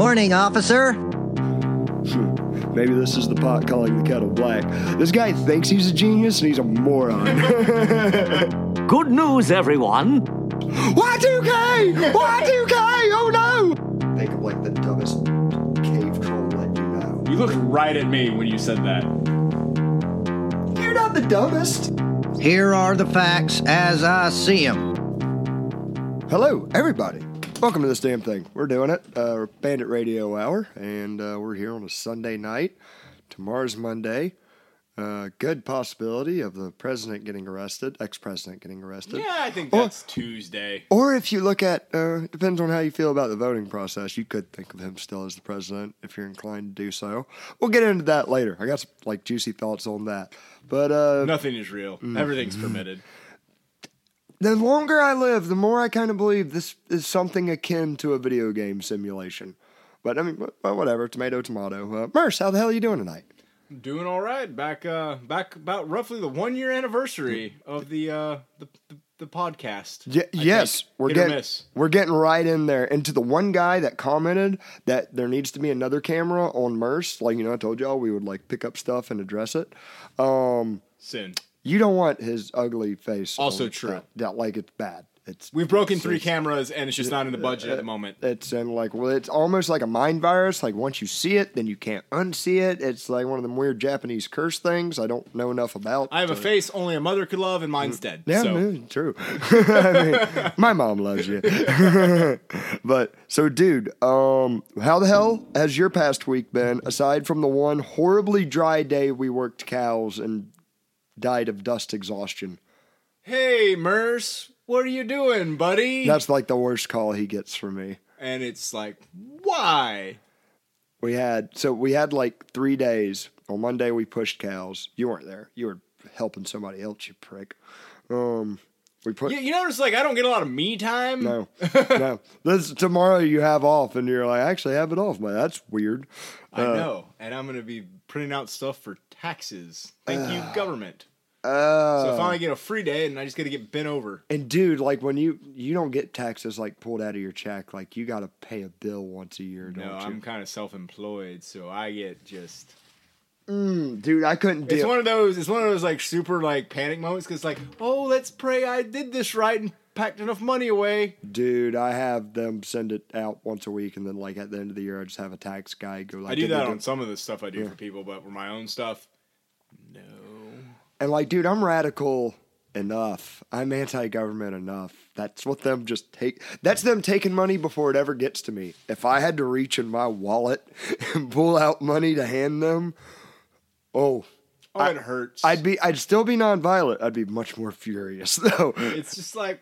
Morning, officer. Maybe this is the pot calling the kettle black. This guy thinks he's a genius and he's a moron. Good news, everyone. Y2K! Y2K! Oh no! Think of like the dumbest cave troll that you know. You looked right at me when you said that. You're not the dumbest. Here are the facts as I see them. Hello, everybody. Welcome to this damn thing. We're doing it. Uh, Bandit Radio Hour, and uh, we're here on a Sunday night. Tomorrow's Monday. Uh, good possibility of the president getting arrested, ex-president getting arrested. Yeah, I think Or- that's Tuesday. Or if you look at, uh, depends on how you feel about the voting process. You could think of him still as the president if you're inclined to do so. We'll get into that later. I got some like juicy thoughts on that. But uh, Nothing is real. Mm. Everything's permitted. The longer I live, the more I kind of believe this is something akin to a video game simulation. But I mean, well, whatever. Tomato, tomato. Uh, Merce, how the hell are you doing tonight? Doing all right. Back uh back about roughly the one year anniversary of the uh the the, the podcast. Y- yes, think. we're Hit getting miss. we're getting right in there. And to the one guy that commented that there needs to be another camera on Merce, like you know, I told y'all we would like pick up stuff and address it. Um, sin. You don't want his ugly face. Also on true. That, that like it's bad. It's We've broken it's- three it's- cameras and it's just not in the budget at the moment. It's and like well, it's almost like a mind virus. Like once you see it, then you can't unsee it. It's like one of them weird Japanese curse things. I don't know enough about. I have a face only a mother could love and mine's dead. Yeah, so true. I mean, my mom loves you. but so, dude, um, how the hell has your past week been? Aside from the one horribly dry day we worked cows and died of dust exhaustion. Hey Merce, what are you doing, buddy? That's like the worst call he gets from me. and it's like, why? We had so we had like three days. On Monday we pushed cows. You weren't there. You were helping somebody else. You prick. Um, we put You, you notice like I don't get a lot of me time. no, no. This tomorrow you have off, and you're like, I actually have it off. Man, that's weird. I Uh, know, and I'm gonna be printing out stuff for taxes. Thank you, government. Uh, So I finally get a free day, and I just got to get bent over. and dude, like when you you don't get taxes like pulled out of your check, like you got to pay a bill once a year, don't No, you? I'm kind of self-employed, so I get just. Mm, dude, I couldn't It's deal. one of those. It's one of those like super like panic moments because like, oh, let's pray I did this right and packed enough money away. Dude, I have them send it out once a week, and then like at the end of the year, I just have a tax guy go like, I do that on some of the stuff I do for people, but for my own stuff, no. And like, dude, I'm radical enough. I'm anti-government enough. That's what them just take. That's them taking money before it ever gets to me. If I had to reach in my wallet and pull out money to hand them, oh, Oh, it hurts. I'd be, I'd still be nonviolent. I'd be much more furious though. It's just like,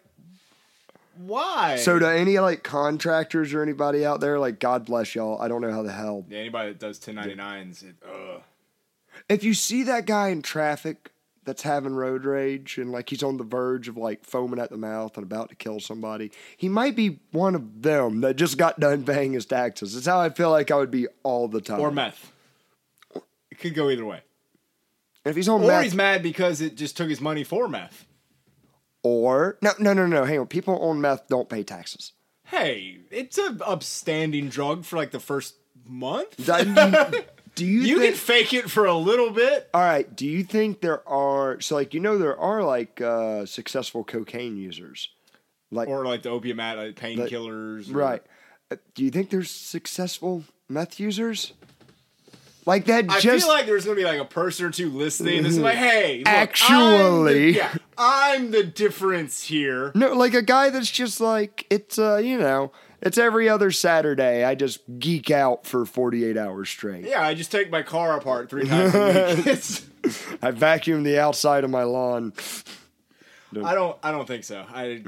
why? So to any like contractors or anybody out there, like God bless y'all. I don't know how the hell. Yeah, anybody that does 1099s, it, ugh. If you see that guy in traffic that's having road rage and like he's on the verge of like foaming at the mouth and about to kill somebody, he might be one of them that just got done paying his taxes. It's how I feel like I would be all the time. or meth. It could go either way. If he's on Or meth, he's mad because it just took his money for meth. Or no, no, no, no. Hang on. People on meth don't pay taxes. Hey, it's a upstanding drug for like the first month. Do do you, You think? can fake it for a little bit. all right. Do you think there are so like you know there are like uh, successful cocaine users, like Or like the opium ad, like painkillers. right? Uh, Do you think there's successful meth users? Like that I just feel like there's gonna be like a person or two listening. This is like, hey, look, Actually. I'm yeah, I'm the difference here. no, like a guy that's just like it's uh you know it's every other Saturday. I just geek out for 48 hours straight. Yeah, I just take my car apart three times a week. It's, I vacuum the outside of my lawn. I don't, I don't think so. I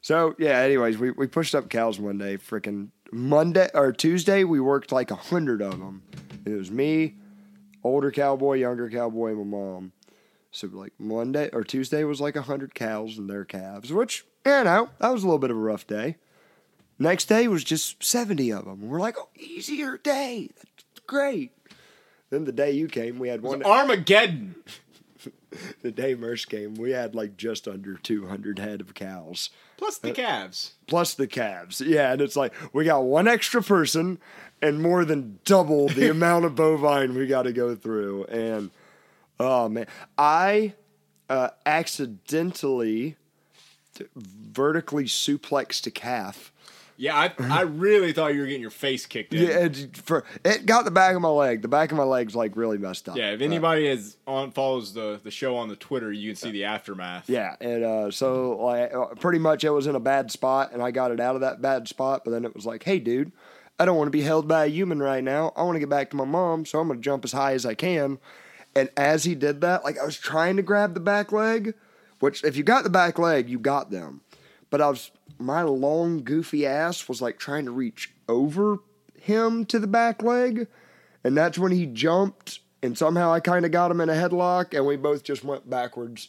So yeah. Anyways, we, we pushed up cows one day. Freaking Monday or Tuesday, we worked like a hundred of them. It was me, older cowboy, younger cowboy, my mom. So like Monday or Tuesday was like a hundred cows and their calves, which you know that was a little bit of a rough day. Next day was just seventy of them. We're like, oh, easier day. That's great. Then the day you came, we had one. Armageddon. the day Merce came, we had like just under 200 head of cows. Plus the uh, calves. plus the calves. Yeah, and it's like we got one extra person and more than double the amount of bovine we got to go through. And oh man, I uh, accidentally vertically suplexed a calf. Yeah, I I really thought you were getting your face kicked in. Yeah, it, for it got the back of my leg. The back of my leg's like really messed up. Yeah, if Uh, anybody has on follows the the show on the Twitter, you can see the aftermath. Yeah, and uh, so like uh, pretty much it was in a bad spot, and I got it out of that bad spot. But then it was like, hey, dude, I don't want to be held by a human right now. I want to get back to my mom, so I'm going to jump as high as I can. And as he did that, like I was trying to grab the back leg, which if you got the back leg, you got them. But I was my long goofy ass was like trying to reach over him to the back leg, and that's when he jumped. And somehow I kind of got him in a headlock, and we both just went backwards.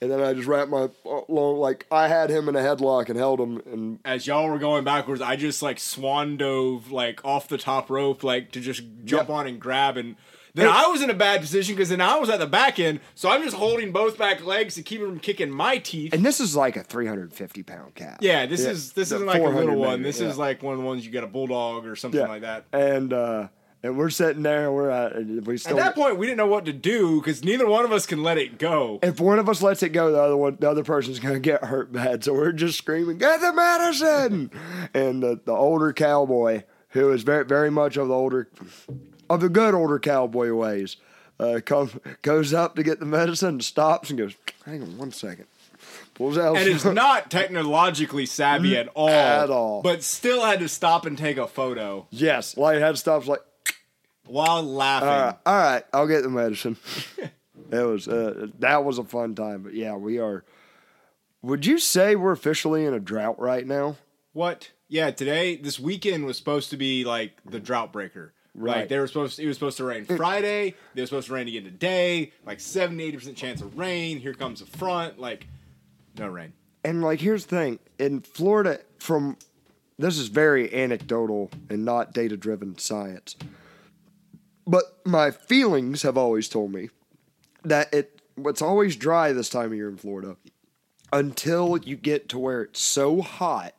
And then I just wrapped my uh, long like I had him in a headlock and held him, and As y'all were going backwards, I just like swan dove like off the top rope, like to just jump Yep. on and grab and. Then I was in a bad position because then I was at the back end, so I'm just holding both back legs to keep him from kicking my teeth. and this is like a 350 pound cat. yeah, this is this the isn't like a 400 little one. maybe, This yeah. is like one of the ones you get a bulldog or something like that. And uh, and we're sitting there, we're at we At still. that point, we didn't know what to do because neither one of us can let it go. if one of us lets it go, the other one, the other person's gonna get hurt bad. So we're just screaming, "Get the medicine!" and the, the older cowboy, who is very very much of the older, of the good older cowboy ways, uh, come goes up to get the medicine, stops and goes, "Hang on one second. Pulls out, and is not technologically savvy at all. At all. But still had to stop and take a photo yes, like had stops like. while laughing. All right, all right, I'll get the medicine. it was uh, that was a fun time, but yeah, we are. Would you say we're officially in a drought right now? What? Yeah, today this weekend was supposed to be like the drought breaker. Like Right. they were supposed to, it was supposed to rain Friday. They were supposed to rain again today. Like 70 80% chance of rain. Here comes a front. Like no rain. And like, here's the thing: in Florida, from this is very anecdotal and not data-driven science, but my feelings have always told me that it it's always dry this time of year in Florida until you get to where it's so hot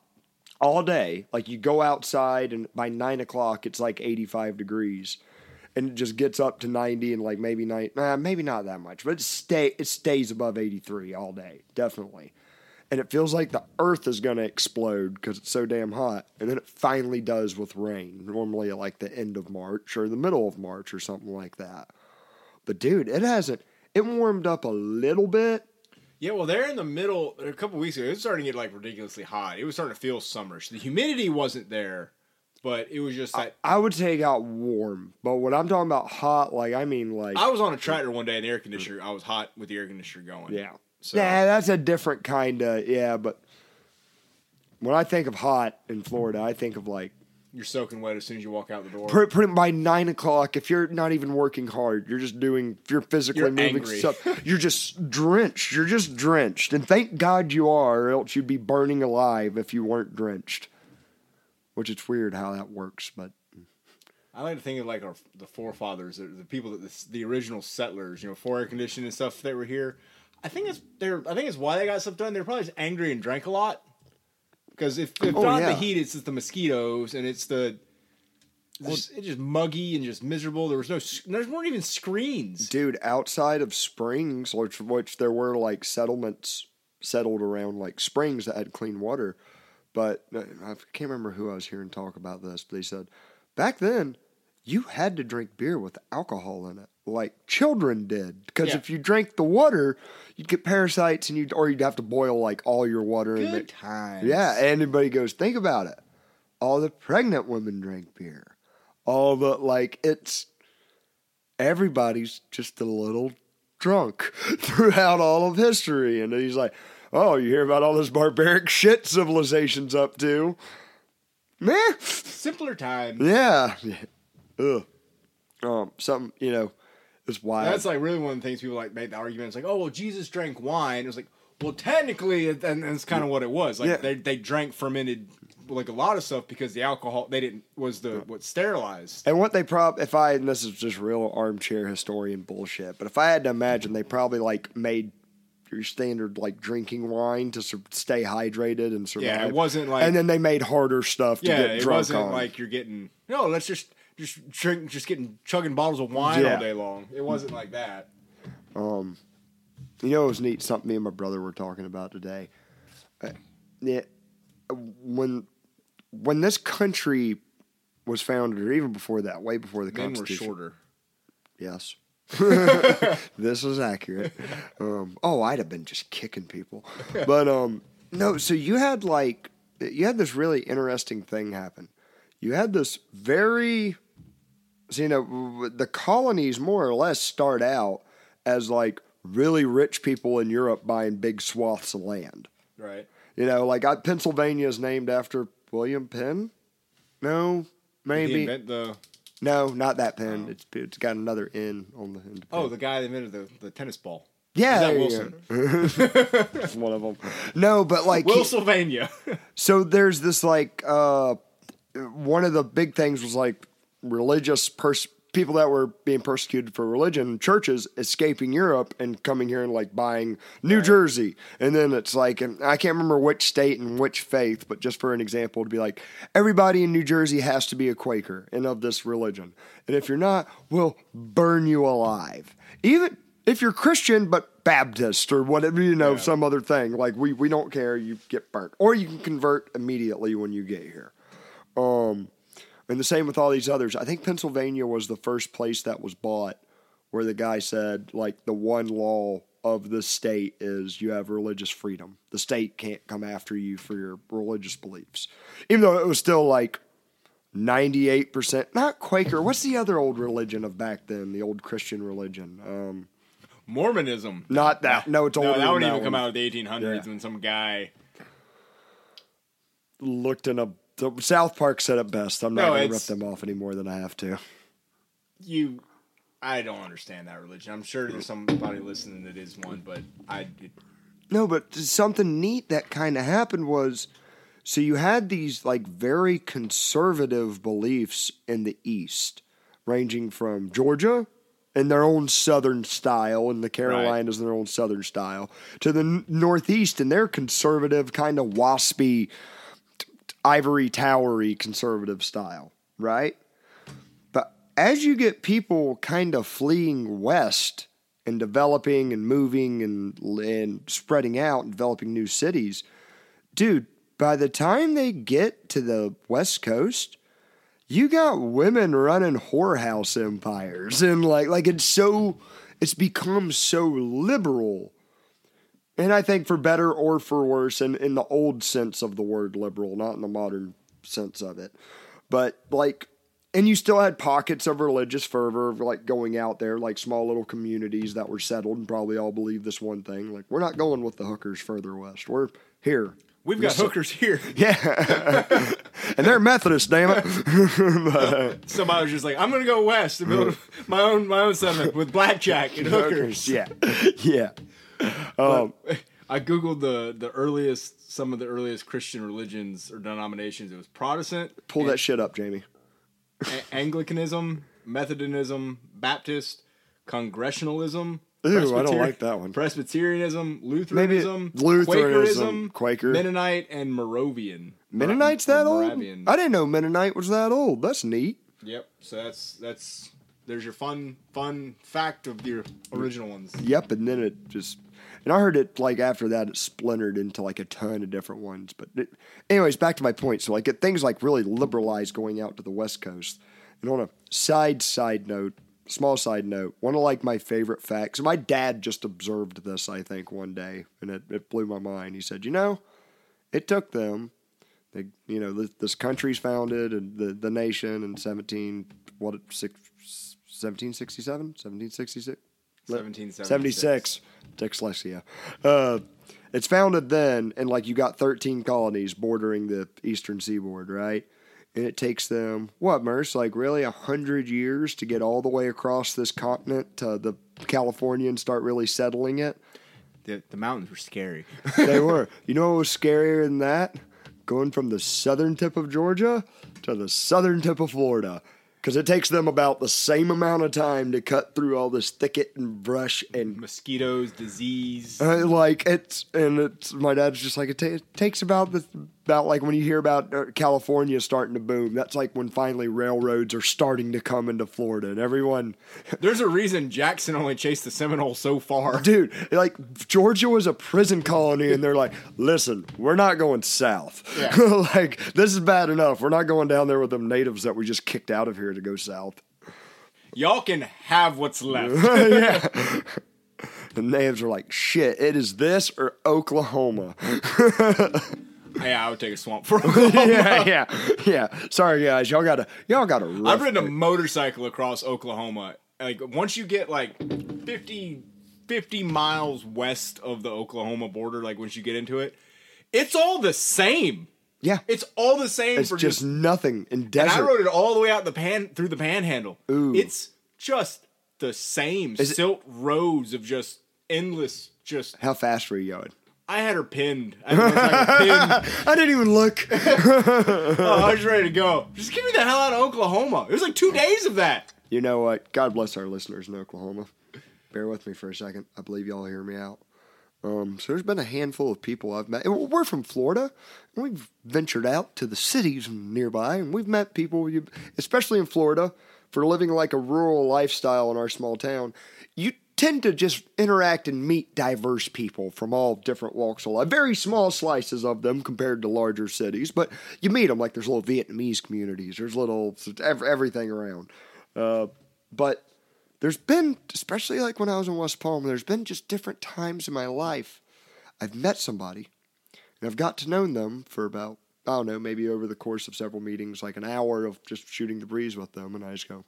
all day. Like you go outside and by nine o'clock it's like 85 degrees. And it just gets up to 90 and like maybe nine, nah, maybe not that much, but it stay it stays above 83 all day, definitely. And it feels like the earth is going to explode because it's so damn hot. And then it finally does with rain, normally like the end of March or the middle of March or something like that. But dude, it hasn't. It warmed up a little bit, Yeah, well, they're in the middle. A couple weeks ago, it was starting to get like ridiculously hot. It was starting to feel summerish. The humidity wasn't there, but it was just that. I would say it got warm, but when I'm talking about hot, like I mean like I was on a tractor one day in the air conditioner. I was hot with the air conditioner going. yeah, So- yeah, that's a different kind of yeah. But when I think of hot in Florida, I think of like You're soaking wet as soon as you walk out the door. pretty, pretty by nine o'clock. If you're not even working hard, you're just doing. If you're physically You're moving angry. stuff, you're just drenched. You're just drenched, and thank God you are, or else you'd be burning alive if you weren't drenched. Which it's weird how that works, but I like to think of like our the forefathers, the, the people that the, the original settlers, you know, for air conditioning and stuff that were here. I think it's they're. I think it's why they got stuff done. They're probably just angry and drank a lot. Because if, if Oh, not yeah. the heat, it's just the mosquitoes and it's the. It's just, it's just muggy and just miserable. There was no. There weren't even screens. dude, outside of Springs, which which there were like settlements settled around like Springs that had clean water, but uh, I can't remember who I was hearing talk about this. But they said back then you had to drink beer with alcohol in it, like children did, because Yeah. if you drank the water, you'd get parasites, and you would or you'd have to boil like all your water. Good make- times. yeah, anybody goes, think about it. All the pregnant women drink beer. All the like it's everybody's just a little drunk throughout all of history. And he's like, Oh, you hear about all this barbaric shit civilization's up to? Meh. Simpler times. Yeah. Ugh. Um, something, you know, it's wild. That's like really one of the things people like made the argument. It's like, oh well, Jesus drank wine. It was like, well, technically, and it's kind of what it was. Like Yeah. they they drank fermented like a lot of stuff because the alcohol they didn't was the what sterilized. And what they prob if I and this is just real armchair historian bullshit, but if I had to imagine, they probably like made your standard like drinking wine to sur- stay hydrated and survive. Yeah, it wasn't like- and then they made harder stuff to Yeah, get it wasn't on. like you're getting no. Let's just just drink, just getting chugging bottles of wine Yeah. all day long. It wasn't like that. You know, it was neat. Something me and my brother were talking about today. Uh, yeah, when when this country was founded, or even before that, way before the Men were Constitution. shorter. Yes. this is accurate. Um, oh, I'd have been just kicking people. But um, no, so you had like you had this really interesting thing happen. You had this very so you know the colonies more or less start out as like really rich people in Europe buying big swaths of land. Right. You know, like I, Pennsylvania is named after William Penn. No, maybe he the no, not that Penn. It's it's got another N on the end. oh the guy that invented the, the tennis ball. yeah, Is that there Wilson? one of them. No, but like Will he- Sylvania. so there's this like uh one of the big things was like religious pers- people that were being persecuted for religion churches escaping europe and coming here and like buying new jersey. And then it's like and i can't remember which state and which faith but just for an example to be like everybody in new jersey has to be a quaker and of this religion. And if you're not we'll burn you alive. Even if you're christian but baptist or whatever you know some other thing. Like we, we don't care you get burnt. Or you can convert immediately when you get here. Um, and the same with all these others. I think Pennsylvania was the first place that was bought where the guy said, like, the one law of the state is you have religious freedom. The state can't come after you for your religious beliefs. Even though it was still like 98%, not Quaker. What's the other old religion of back then? The old Christian religion? Um, Mormonism. not that. No, it's older. No, that wouldn't even one. come out of the 1800s Yeah. when some guy. Looked in a. the South Park said it best. I'm not No, going to rip them off any more than I have to. You, I don't understand that religion. I'm sure there's somebody listening that is one, but I. It, No, but something neat that kind of happened was so you had these like very conservative beliefs in the East, ranging from Georgia in their own Southern style, and the Carolinas in their own Southern style, to the Northeast in their conservative, kind of waspy, ivory towery conservative style, right? But as you get people kind of fleeing west and developing and moving and and spreading out and developing new cities, dude, by the time they get to the west coast, you got women running whorehouse empires and like like it's so it's become so liberal. And I think for better or for worse, and in the old sense of the word liberal, not in the modern sense of it. But like and you still had pockets of religious fervor like going out there, like small little communities that were settled and probably all believe this one thing. Like, we're not going with the hookers further west. We're here. we've got hookers here. Yeah. and they're Methodist, damn it. Somebody was just like, I'm gonna go west and build my own my own settlement with blackjack and hookers. yeah. Yeah. Um, I googled the the earliest some of the earliest Christian religions or denominations. It was Protestant, pull that shit up, Jamie. A- Anglicanism, Methodism, Baptist, Congregationalism. Ooh, I don't like that one. Presbyterianism, Lutheranism, Lutheranism, Quakerism, Quaker. Mennonite, and Moravian. Mennonite's that old? I didn't know Mennonite was that old. That's neat. Yep. So that's that's there's your fun fun fact of the original ones. Yep, and then it just and I heard it like after that it splintered into like a ton of different ones. But it, anyways, back to my point. So like it, things like really liberalized going out to the West Coast. And on a side side note, small side note, one of like my favorite facts. My dad just observed this, I think, one day, and it, it blew my mind. He said, "You know, it took them." They, you know, this, this country's founded and the, the nation in 17, what, six, 1767? 1766? 1776. 76. Dyslexia. Uh, it's founded then, and like you got 13 colonies bordering the eastern seaboard, right? And it takes them, what, Merce, like really a 100 years to get all the way across this continent to the California and start really settling it? The, the mountains were scary. They were. You know what was scarier than that? going from the southern tip of Georgia to the southern tip of Florida. Because it takes them about the same amount of time to cut through all this thicket and brush and Mosquitoes, disease. uh, like it's and it's my dad's just like it, ta- it takes about the about like when you hear about uh, California starting to boom. That's like when finally railroads are starting to come into Florida and everyone There's a reason Jackson only chased the Seminole so far. dude, like Georgia was a prison colony, and they're like, "Listen, we're not going south. Yeah. like this is bad enough. We're not going down there with them natives that we just kicked out of here to go south." Y'all can have what's left. yeah. The natives are like, "Shit, it is this or Oklahoma." Yeah, I would take a swamp for Oklahoma. yeah, yeah, yeah. Sorry, guys, y'all gotta, y'all gotta. I've ridden a motorcycle across Oklahoma. Like once you get like 50, 50 miles west of the Oklahoma border, like once you get into it, it's all the same. Yeah, It's all the same it's for just, just. nothing in desert. and. I rode it all the way out the pan through the panhandle. Ooh. It's just the same Is it- silt roads of just endless. Just How fast were you going? I had her pinned. I pinned. I didn't even look. Oh, I was ready to go. Just get me the hell out of Oklahoma. It was like two days of that. You know what? God bless our listeners in Oklahoma. Bear with me for a second. I believe y'all hear me out. Um, so there's been a handful of people I've met. We're from Florida, and we've ventured out to the cities nearby, and we've met people, especially in Florida, for living like a rural lifestyle in our small town. You tend to just interact and meet diverse people from all different walks of life. Very small slices of them compared to larger cities, but you meet them like there's little Vietnamese communities. There's little everything around. Uh, but there's been, especially like when I was in West Palm, there's been just different times in my life. I've met somebody and I've got to know them for about, I don't know, maybe over the course of several meetings, like an hour of just shooting the breeze with them. And I just go,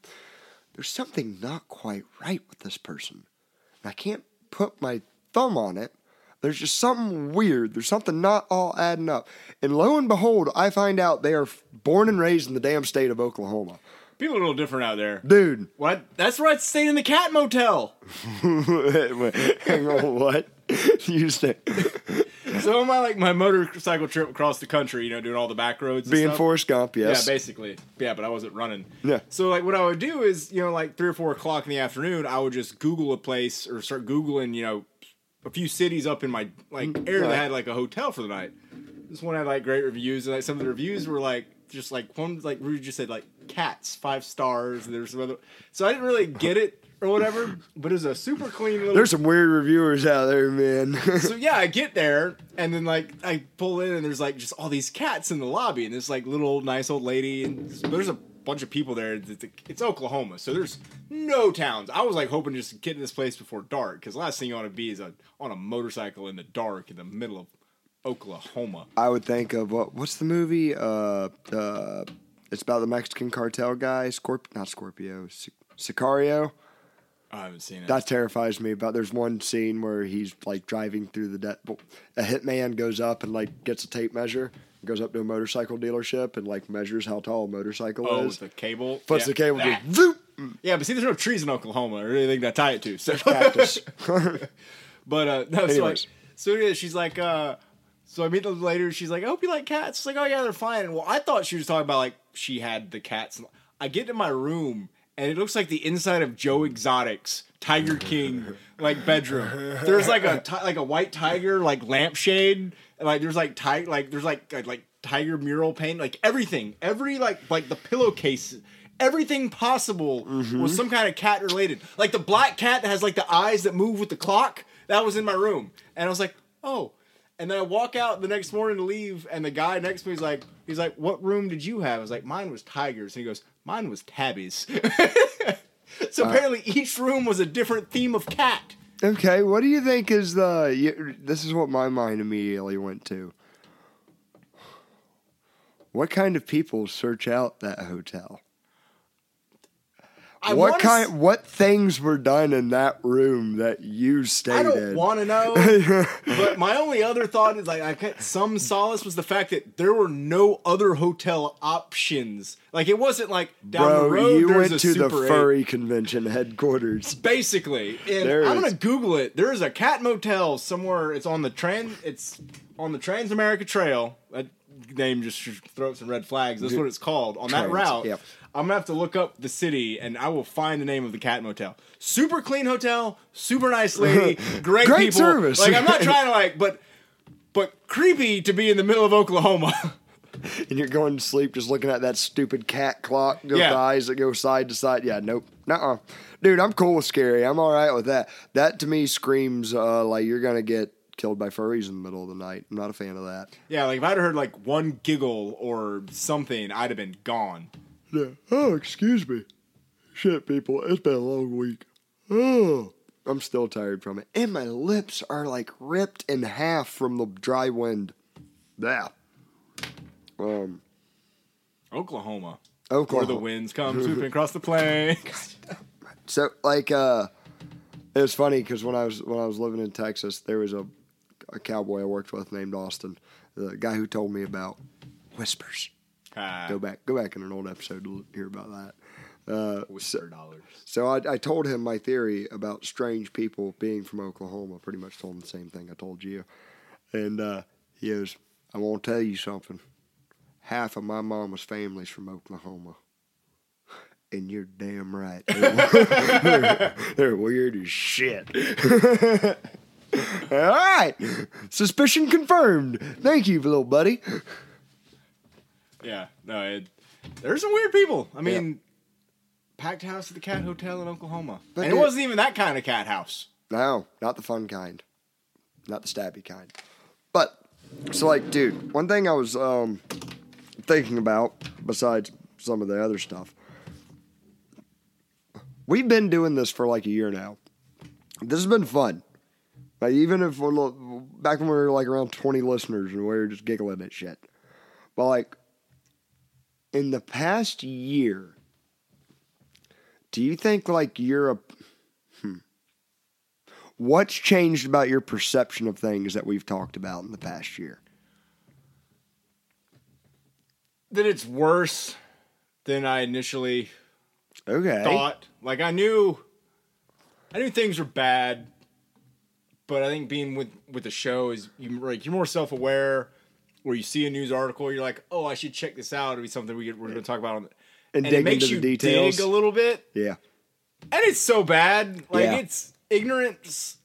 there's something not quite right with this person. I can't put my thumb on it. There's just something weird. There's something not all adding up. And lo and behold, I find out they are born and raised in the damn state of Oklahoma. People are a little different out there. Dude, What? That's where I stayed in the cat motel. hang on, what? You say So on my like my motorcycle trip across the country, you know, doing all the back roads. And being stuff. Forrest Gump, yes. Yeah, basically. Yeah, but I wasn't running. Yeah. So like what I would do is, you know, like three or four o'clock in the afternoon, I would just Google a place or start Googling, you know, a few cities up in my like mm, area right. that had like a hotel for the night. This one had like great reviews, and like some of the reviews were like just like one like Rudy just said like cats five stars. And there's some other, so I didn't really get it or whatever, but it's a super clean little. There's some weird reviewers out there, man. so yeah, I get there and then like I pull in and there's like just all these cats in the lobby and this like little old nice old lady and there's a bunch of people there. It's, it's Oklahoma, so there's no towns. I was like hoping just to get in this place before dark because last thing you want to be is a, on a motorcycle in the dark in the middle of Oklahoma. I would think of what? What's the movie? Uh, uh, it's about the Mexican cartel guy, Scorp, not Scorpio, Sic- Sicario. I haven't seen it. That terrifies me. But there's one scene where he's like driving through the de- a hitman goes up and like gets a tape measure, goes up to a motorcycle dealership and like measures how tall a motorcycle oh, is. with the cable. Puts yeah. the cable, Ah. Yeah, but see, there's no trees in Oklahoma or anything to tie it to. So cactus. But uh no, so, Anyways. like, so yeah, she's like, uh so I meet them later. She's like, I hope you like cats. She's like, oh yeah, they're fine. And well, I thought she was talking about like she had the cats. I get in my room and it looks like the inside of Joe Exotic's Tiger King like bedroom. There's like a ti- like a white tiger like lampshade. Like there's like ti- like there's like like, like tiger mural paint. Like everything, every like like the pillowcase. Everything possible mm-hmm. was some kind of cat related. Like the black cat that has like the eyes that move with the clock. That was in my room, and I was like, "Oh." And then I walk out the next morning to leave, and the guy next to me is like, "He's like, what room did you have?" I was like, "Mine was tigers." And he goes, "Mine was tabbies." so uh. apparently, each room was a different theme of cat. Okay, what do you think is the? You, this is what my mind immediately went to. What kind of people search out that hotel? I what kind? s- What things were done in that room that you stayed I don't in? want to know, but my only other thought is like I got some solace was the fact that there were no other hotel options. Like it wasn't like down Bro, the road. you went to the Super 8. furry convention headquarters. basically. And There I'm is- gonna Google it. There is a cat motel somewhere. It's on the trans. It's on the Trans America Trail. Name just throw up some red flags. That's what it's called. On that Trains, route, yep. I'm gonna have to look up the city and I will find the name of the cat motel. Super clean hotel, super nice lady, great, Great people. service. Like I'm not trying to like, but but creepy to be in the middle of Oklahoma. and you're going to sleep just looking at that stupid cat clock with Yeah. eyes that go side to side. Yeah, nope. Nuh-uh. Dude, I'm cool with scary. I'm all right with that. That to me screams uh, like you're to get killed by furries in the middle of the night. I'm not a fan of that. yeah, like if I'd heard like one giggle or something, I'd have been gone. Yeah. Oh, excuse me. Shit, people. It's been a long week. Oh. I'm still tired from it. And my lips are like ripped in half from the dry wind. Yeah. Um, Oklahoma. Oklahoma. Where the winds come swooping across the plains. So like uh it was funny because when I was when I was living in Texas, there was a a cowboy I worked with named Austin, the guy who told me about whispers. Ah, Go back go back in an old episode to hear about that. Uh, so, whisper dollars. so I, I told him my theory about strange people being from Oklahoma. Pretty much told him the same thing I told you, and uh, he goes, "I want to tell you something. Half of my mama's family's from Oklahoma." And you're damn right. They're, they're weird as shit. All right. Suspicion confirmed. Thank you, little buddy. Yeah, no, it, there's some weird people. I mean, packed house at the Cat Hotel in Oklahoma, But and it dude- wasn't even that kind of cat house. No, not the fun kind. Not the stabby kind. But so like, dude, one thing I was um thinking about besides some of the other stuff. We've been doing this for like a year now. This has been fun. Like even if we're back when we were like around 20 listeners and we were just giggling at shit. But like in the past year, do you think like you're a hmm, What's changed about your perception of things that we've talked about in the past year? That it's worse than I initially Okay. thought. Like I knew, I knew things were bad, but I think being with with the show is you like you're more self aware. Where you see a news article, you're like, "Oh, I should check this out. It'll be something we get, we're going to talk about." On the, And and dig it makes into you the details. dig a little bit. Yeah. and it's so bad like Yeah. it's ignorance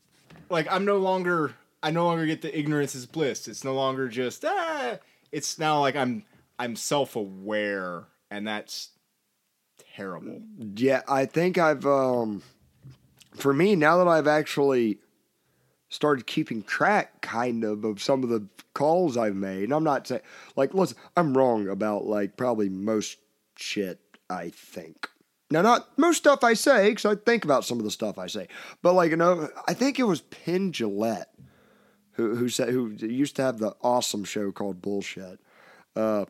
like i'm no longer i no longer get the ignorance is bliss it's no longer just ah it's now like i'm i'm self-aware and that's terrible Yeah, I think I've um for me now that I've actually started keeping track kind of of some of the calls I've made. And I'm not saying like listen, I'm wrong about like probably most shit I think. Now not most stuff I say cuz I think about some of the stuff I say. But like you know, I think it was Penn Jillette who who said who used to have the awesome show called Bullshit. Uh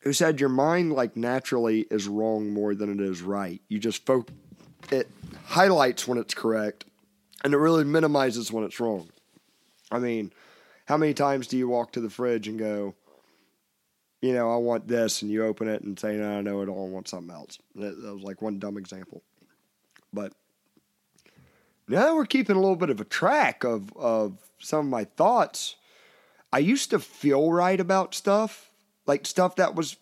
who said your mind like naturally is wrong more than it is right. You just folk it highlights when it's correct and it really minimizes when it's wrong. I mean, how many times do you walk to the fridge and go, you know, I want this, and you open it and say, no, I know I want something else. That, was like one dumb example. But now that we're keeping a little bit of a track of, of some of my thoughts, I used to feel right about stuff, like stuff that was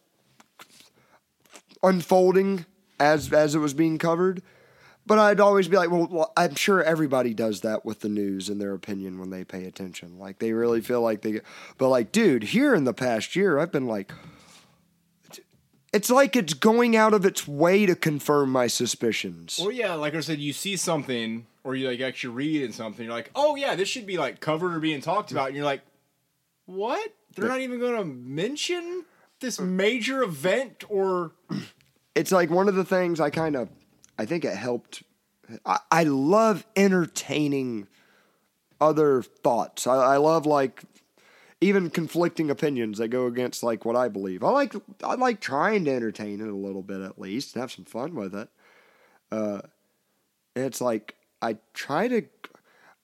unfolding as as it was being covered. But I'd always be like, well, well, I'm sure everybody does that with the news and their opinion when they pay attention. Like they really mm-hmm. feel like they, but like, dude, here in the past year, I've been like, it's like it's going out of its way to confirm my suspicions. or yeah like i said you see something or you like actually read in something you're like oh yeah this should be like covered or being talked about and you're like what they're not even going to mention this mm. major event or it's like one of the things I kind of, I think it helped. I, I love entertaining other thoughts. I, I love like even conflicting opinions that go against like what I believe. I like I like trying to entertain it a little bit at least and have some fun with it. Uh, and it's like I try to.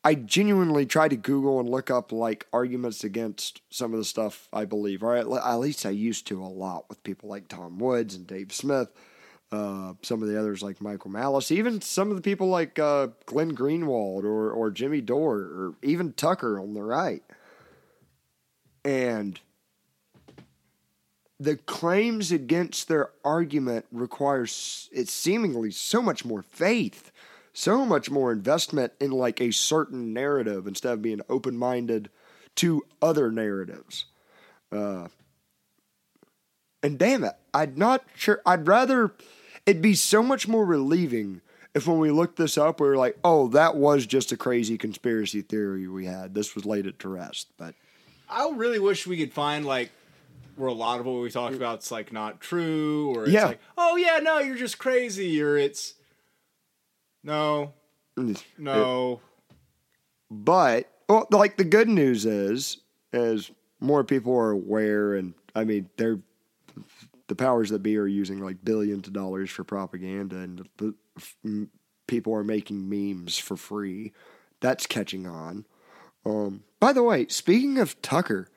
I genuinely try to Google and look up like arguments against some of the stuff I believe, or at, at least I used to a lot with people like Tom Woods and Dave Smith, uh, some of the others like Michael Malice, even some of the people like uh, Glenn Greenwald or or Jimmy Dore or even Tucker on the right. And the claims against their argument requires it seemingly so much more faith, so much more investment in like a certain narrative instead of being open minded to other narratives. Uh, and damn it, I'd not sure. I'd rather it'd be so much more relieving if when we looked this up, we were like, oh, that was just a crazy conspiracy theory we had. This was laid it to rest. But I really wish we could find like where a lot of what we talked mm. about is like not true, or it's Yeah. like, oh yeah, no, you're just crazy, or it's no, mm. no. But well, like the good news is, is more people are aware, and I mean, they're the powers that be are using like billions of dollars for propaganda, and the, people are making memes for free. That's catching on. Um, by the way, speaking of Tucker,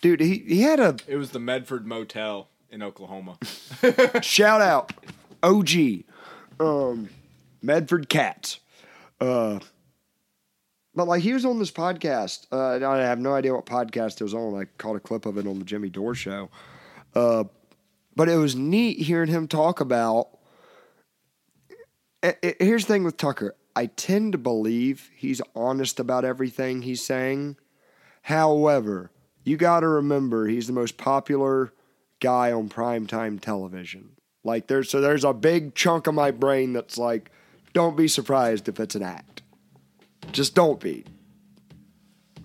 dude, he, he had a It was the Medford Motel in Oklahoma. shout out OG um Medford Cats. Uh but like he was on this podcast. Uh, I have no idea what podcast it was on. I caught a clip of it on the Jimmy Dore show. Uh, but it was neat hearing him talk about. I- I- Here's the thing with Tucker. I tend to believe he's honest about everything he's saying. However, you got to remember he's the most popular guy on primetime television. Like there's so there's a big chunk of my brain that's like, don't be surprised if it's an act. Just don't be.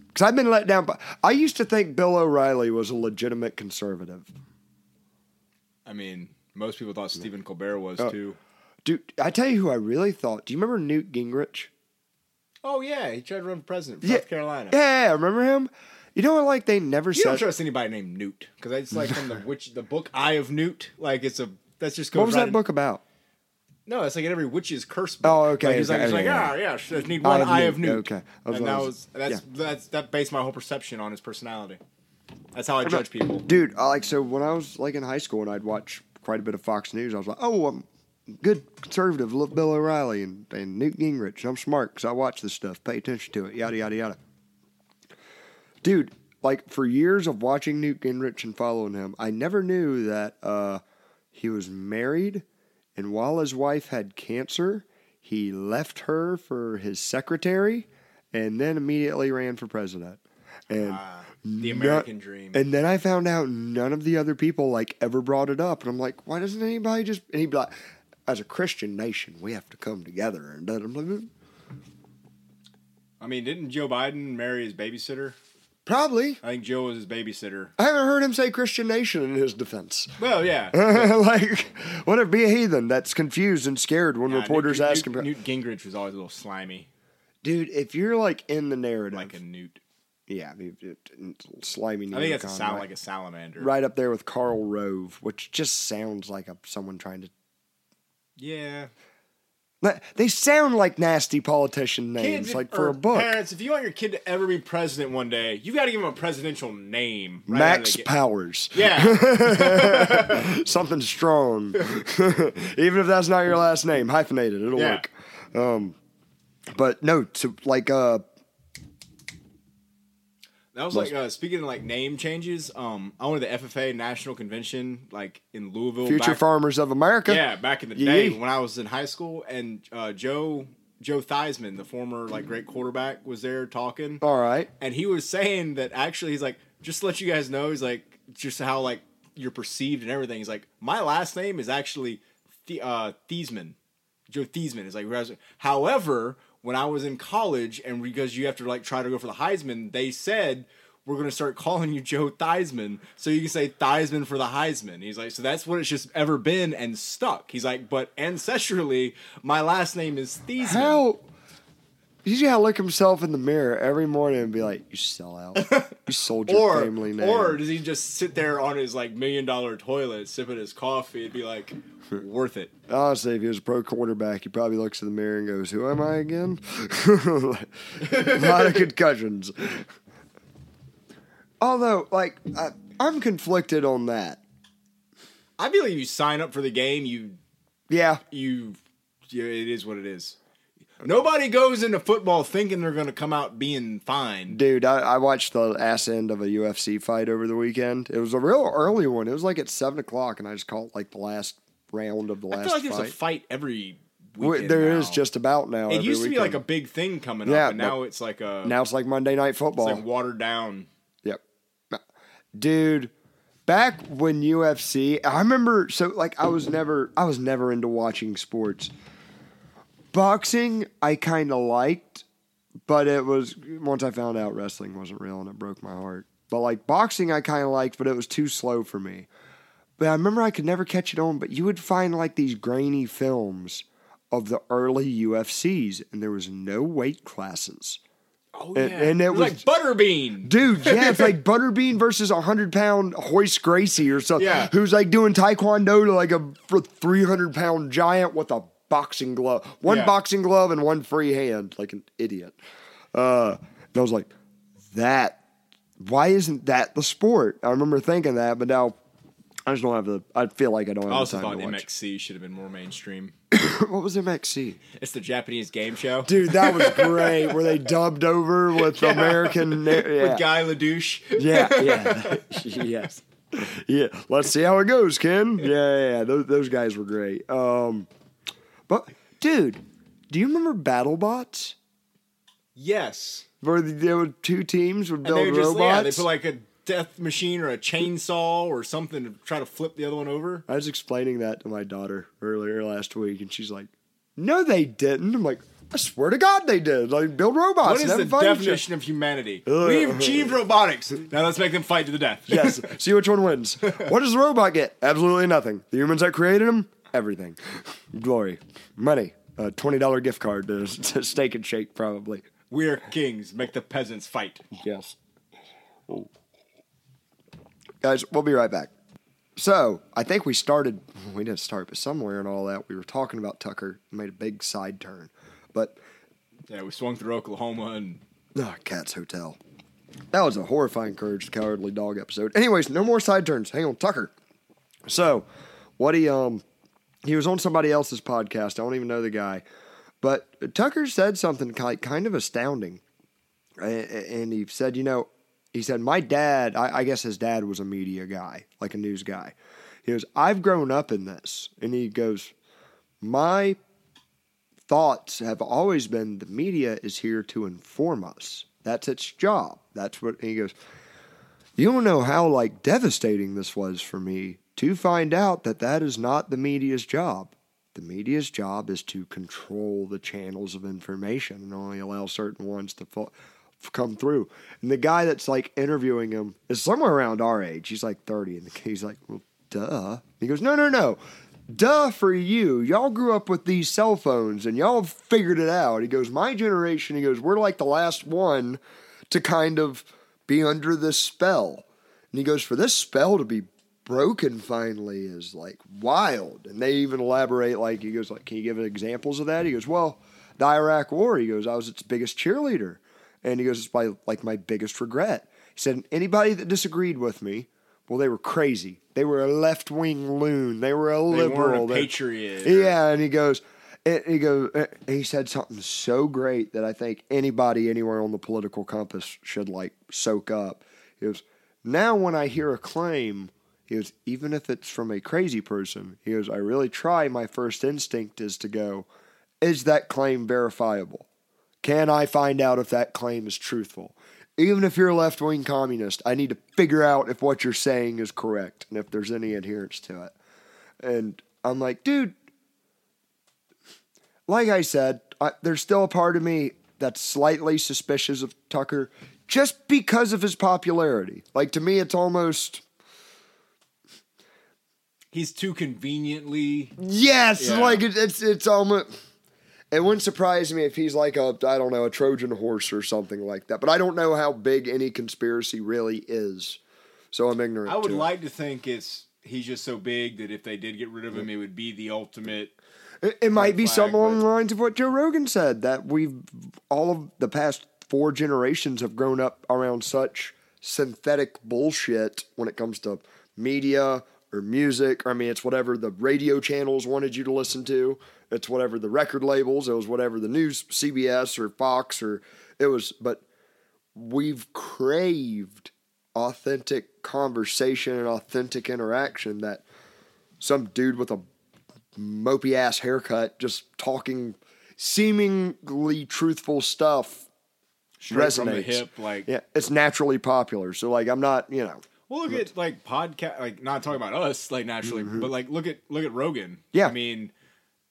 Because I've been let down. By, I used to think Bill O'Reilly was a legitimate conservative. I mean, most people thought Stephen Colbert was Oh. too. Dude, I tell you who I really thought. Do you remember Newt Gingrich? Oh yeah, he tried to run for president for Yeah. South Carolina. Yeah, remember him? You know what? Like they never You don't trust anybody named Newt because it's like from the witch, the book Eye of Newt. Like it's a that's just What was right that in- book about? No, it's like in every witch's curse book. Oh, okay, Like, he's like, okay, he's like, okay, ah, yeah, sh- need Eye one of eye of Newt. okay. And that was- was that's yeah. that's that based my whole perception on his personality. That's how I judge people. Dude, I like so when I was like in high school and I'd watch quite a bit of Fox News, I was like, oh, I'm good conservative, love Bill O'Reilly and, and Newt Gingrich. I'm smart because I watch this stuff, pay attention to it, yada yada yada. Dude, like for years of watching Newt Gingrich and following him, I never knew that uh, he was married, and while his wife had cancer, he left her for his secretary, and then immediately ran for president. And Ah, the American dream. and then I found out none of the other people like ever brought it up, and I'm like, why doesn't anybody just? And he'd be like, as a Christian nation, we have to come together. And I'm like, "Mm, I mean, didn't Joe Biden marry his babysitter? probably. I think Joe was his babysitter. I haven't heard him say Christian nation in his defense. Well, yeah. like, what if be a heathen that's confused and scared when Nah, reporters Newt, ask him, Newt Gingrich was always a little slimy, dude, if you're like in the narrative, like a Newt. Yeah, it- it- it- slimy. I think that's a sound right? like a salamander. right up there with Karl Rove, which just sounds like a, someone trying to. Yeah. They sound like nasty politician names, Kids, like for a book. Parents, if you want your kid to ever be president one day, you got to give him a presidential name. right Max. Powers. Yeah. Something strong. Even if that's not your last name, hyphenated, it'll Yeah. work. Um, but no, to like uh That was like uh, speaking of like name changes. Um, I went to the FFA National Convention like in Louisville. Future back, Farmers of America. Yeah, back in the Yeah, day when I was in high school, and uh, Joe Joe Theismann, the former like great quarterback, was there talking, All right. and he was saying that actually he's like just to let you guys know he's like just how like you're perceived and everything. He's like my last name is actually the uh, Theismann. Joe Theismann is like. However, when I was in college, and because you have to like try to go for the Heisman, they said we're gonna start calling you Joe Theismann, so you can say Theismann for the Heisman. He's like, so that's what it's just ever been and stuck. He's like, but ancestrally, my last name is Theismann. How he's gotta look himself in the mirror every morning and be like, You sell out. You sold your Or, family name. or does he just sit there on his like million dollar toilet sipping his coffee and be like, worth it? Honestly, if he was a pro quarterback, he probably looks in the mirror and goes, Who am I again? a lot of concussions. Although, like, I, I'm conflicted on that. I believe you sign up for the game, you Yeah. you, yeah, it is what it is. Nobody goes into football thinking they're going to come out being fine. Dude, I, I watched the ass end of a UFC fight over the weekend. It was a real early one. It was like at seven o'clock, and I just caught like the last round of the I last feel like there's fight. a fight every weekend. There now. is just about now. It used to be like a big thing coming Yeah, up, and but now it's like a now it's like Monday Night it's Football. like watered down. Yep. Dude, back when UFC, I remember so like I was never I was never into watching sports. Boxing I kind of liked, but it was once I found out wrestling wasn't real and it broke my heart. But like boxing I kind of liked, but it was too slow for me. But I remember I could never catch it on, but you would find like these grainy films of the early UFCs and there was no weight classes. Oh And- and it It's was- like Butterbean. Dude, yeah, it's like Butterbean versus a hundred pound Royce Gracie or something. Yeah. Who's like doing taekwondo to like a three hundred pound giant with a boxing glove, one Yeah. boxing glove and one free hand, like an idiot. Uh, and I was like, that. Why isn't that the sport? I remember thinking that, but now I just don't have the. I feel like I don't have I the time thought to watch. MXC should have been more mainstream. what was MXC? It's the Japanese game show Dude, that was great. Where they dubbed over with American. Yeah. with Guy Ledouche. Yeah, yeah, yes, yeah. Let's see how it goes, Ken. Yeah, yeah, yeah. Those, those guys were great. Um, but dude, do you remember BattleBots? Yes, Where there were two teams would build were just robots. yeah, they put like a death machine or a chainsaw or something to try to flip the other one over. I was explaining that to my daughter earlier last week, and she's like, "No, they didn't." I'm like, "I swear to God, they did. Like build robots." What is the fun and shit." definition of humanity? We've achieved robotics. Now let's make them fight to the death. Yes. See which one wins. What does the robot get? Absolutely nothing. The humans that created him, everything. Glory, money, a twenty dollar gift card to, to Steak and Shake, probably. we are kings. Make the peasants fight. Yes. Guys, we'll be right back. So I think we started. We didn't start, but somewhere in all that we were talking about Tucker. Made a big side turn, but Yeah, we swung through Oklahoma and Ah, Cat's Hotel. That was a horrifying Courage the Cowardly Dog episode. Anyways, no more side turns. Hang on, Tucker. So, what he um he was on somebody else's podcast. I don't even know the guy, but Tucker said something like kind of astounding, and he said, you know, he said my dad. I, I guess his dad was a media guy, like a news guy. He goes, I've grown up in this, and he goes, my thoughts have always been the media is here to inform us. That's its job. That's what he goes. You don't know how like devastating this was for me to find out that that is not the media's job. The media's job is to control the channels of information and only allow certain ones to fo- come through. And the guy that's like interviewing him is somewhere around our age. He's like 30 and he's like, "Well, duh." He goes, "No, no, no. Duh for you. Y'all grew up with these cell phones and y'all figured it out. He goes, My generation, he goes, we're like the last one to kind of be under this spell. And he goes, For this spell to be broken finally is like wild. And they even elaborate, like, he goes, like, Can you give examples of that? He goes, Well, the Iraq War, he goes, I was its biggest cheerleader. And he goes, It's my like my biggest regret. He said, Anybody that disagreed with me, well, they were crazy. They were a left wing loon. They were a they liberal. a patriot. yeah, and he goes, and he goes, and uh, he said something so great that I think anybody anywhere on the political compass should like soak up. He goes, now when I hear a claim, he goes, even if it's from a crazy person, he goes, I really try. My first instinct is to go, is that claim verifiable? Can I find out if that claim is truthful? Even if you're a left wing communist, I need to figure out if what you're saying is correct and if there's any adherence to it. And I'm like, dude, like I said, I, there's still a part of me that's slightly suspicious of Tucker just because of his popularity. Like to me, it's almost He's too conveniently. yes, Yeah. like it, it's it's almost. It wouldn't surprise me if he's like a I don't know a Trojan horse or something like that. But I don't know how big any conspiracy really is, so I'm ignorant. I would to it. like to think it's he's just so big that if they did get rid of him, it would be the ultimate. It, it might be something along the lines of what Joe Rogan said that we've all of the past four generations have grown up around such synthetic bullshit when it comes to media, or music. I mean, it's whatever the radio channels wanted you to listen to. It's whatever the record labels. It was whatever the news, CBS or Fox or it was. But we've craved authentic conversation and authentic interaction that some dude with a mopey ass haircut just talking seemingly truthful stuff Straight resonates. hip, like Yeah, it's naturally popular. So like I'm not, you know. Well, look at like podcast, like not talking about us, like naturally, but like look at look at Rogan. Mm-hmm. Yeah. I mean,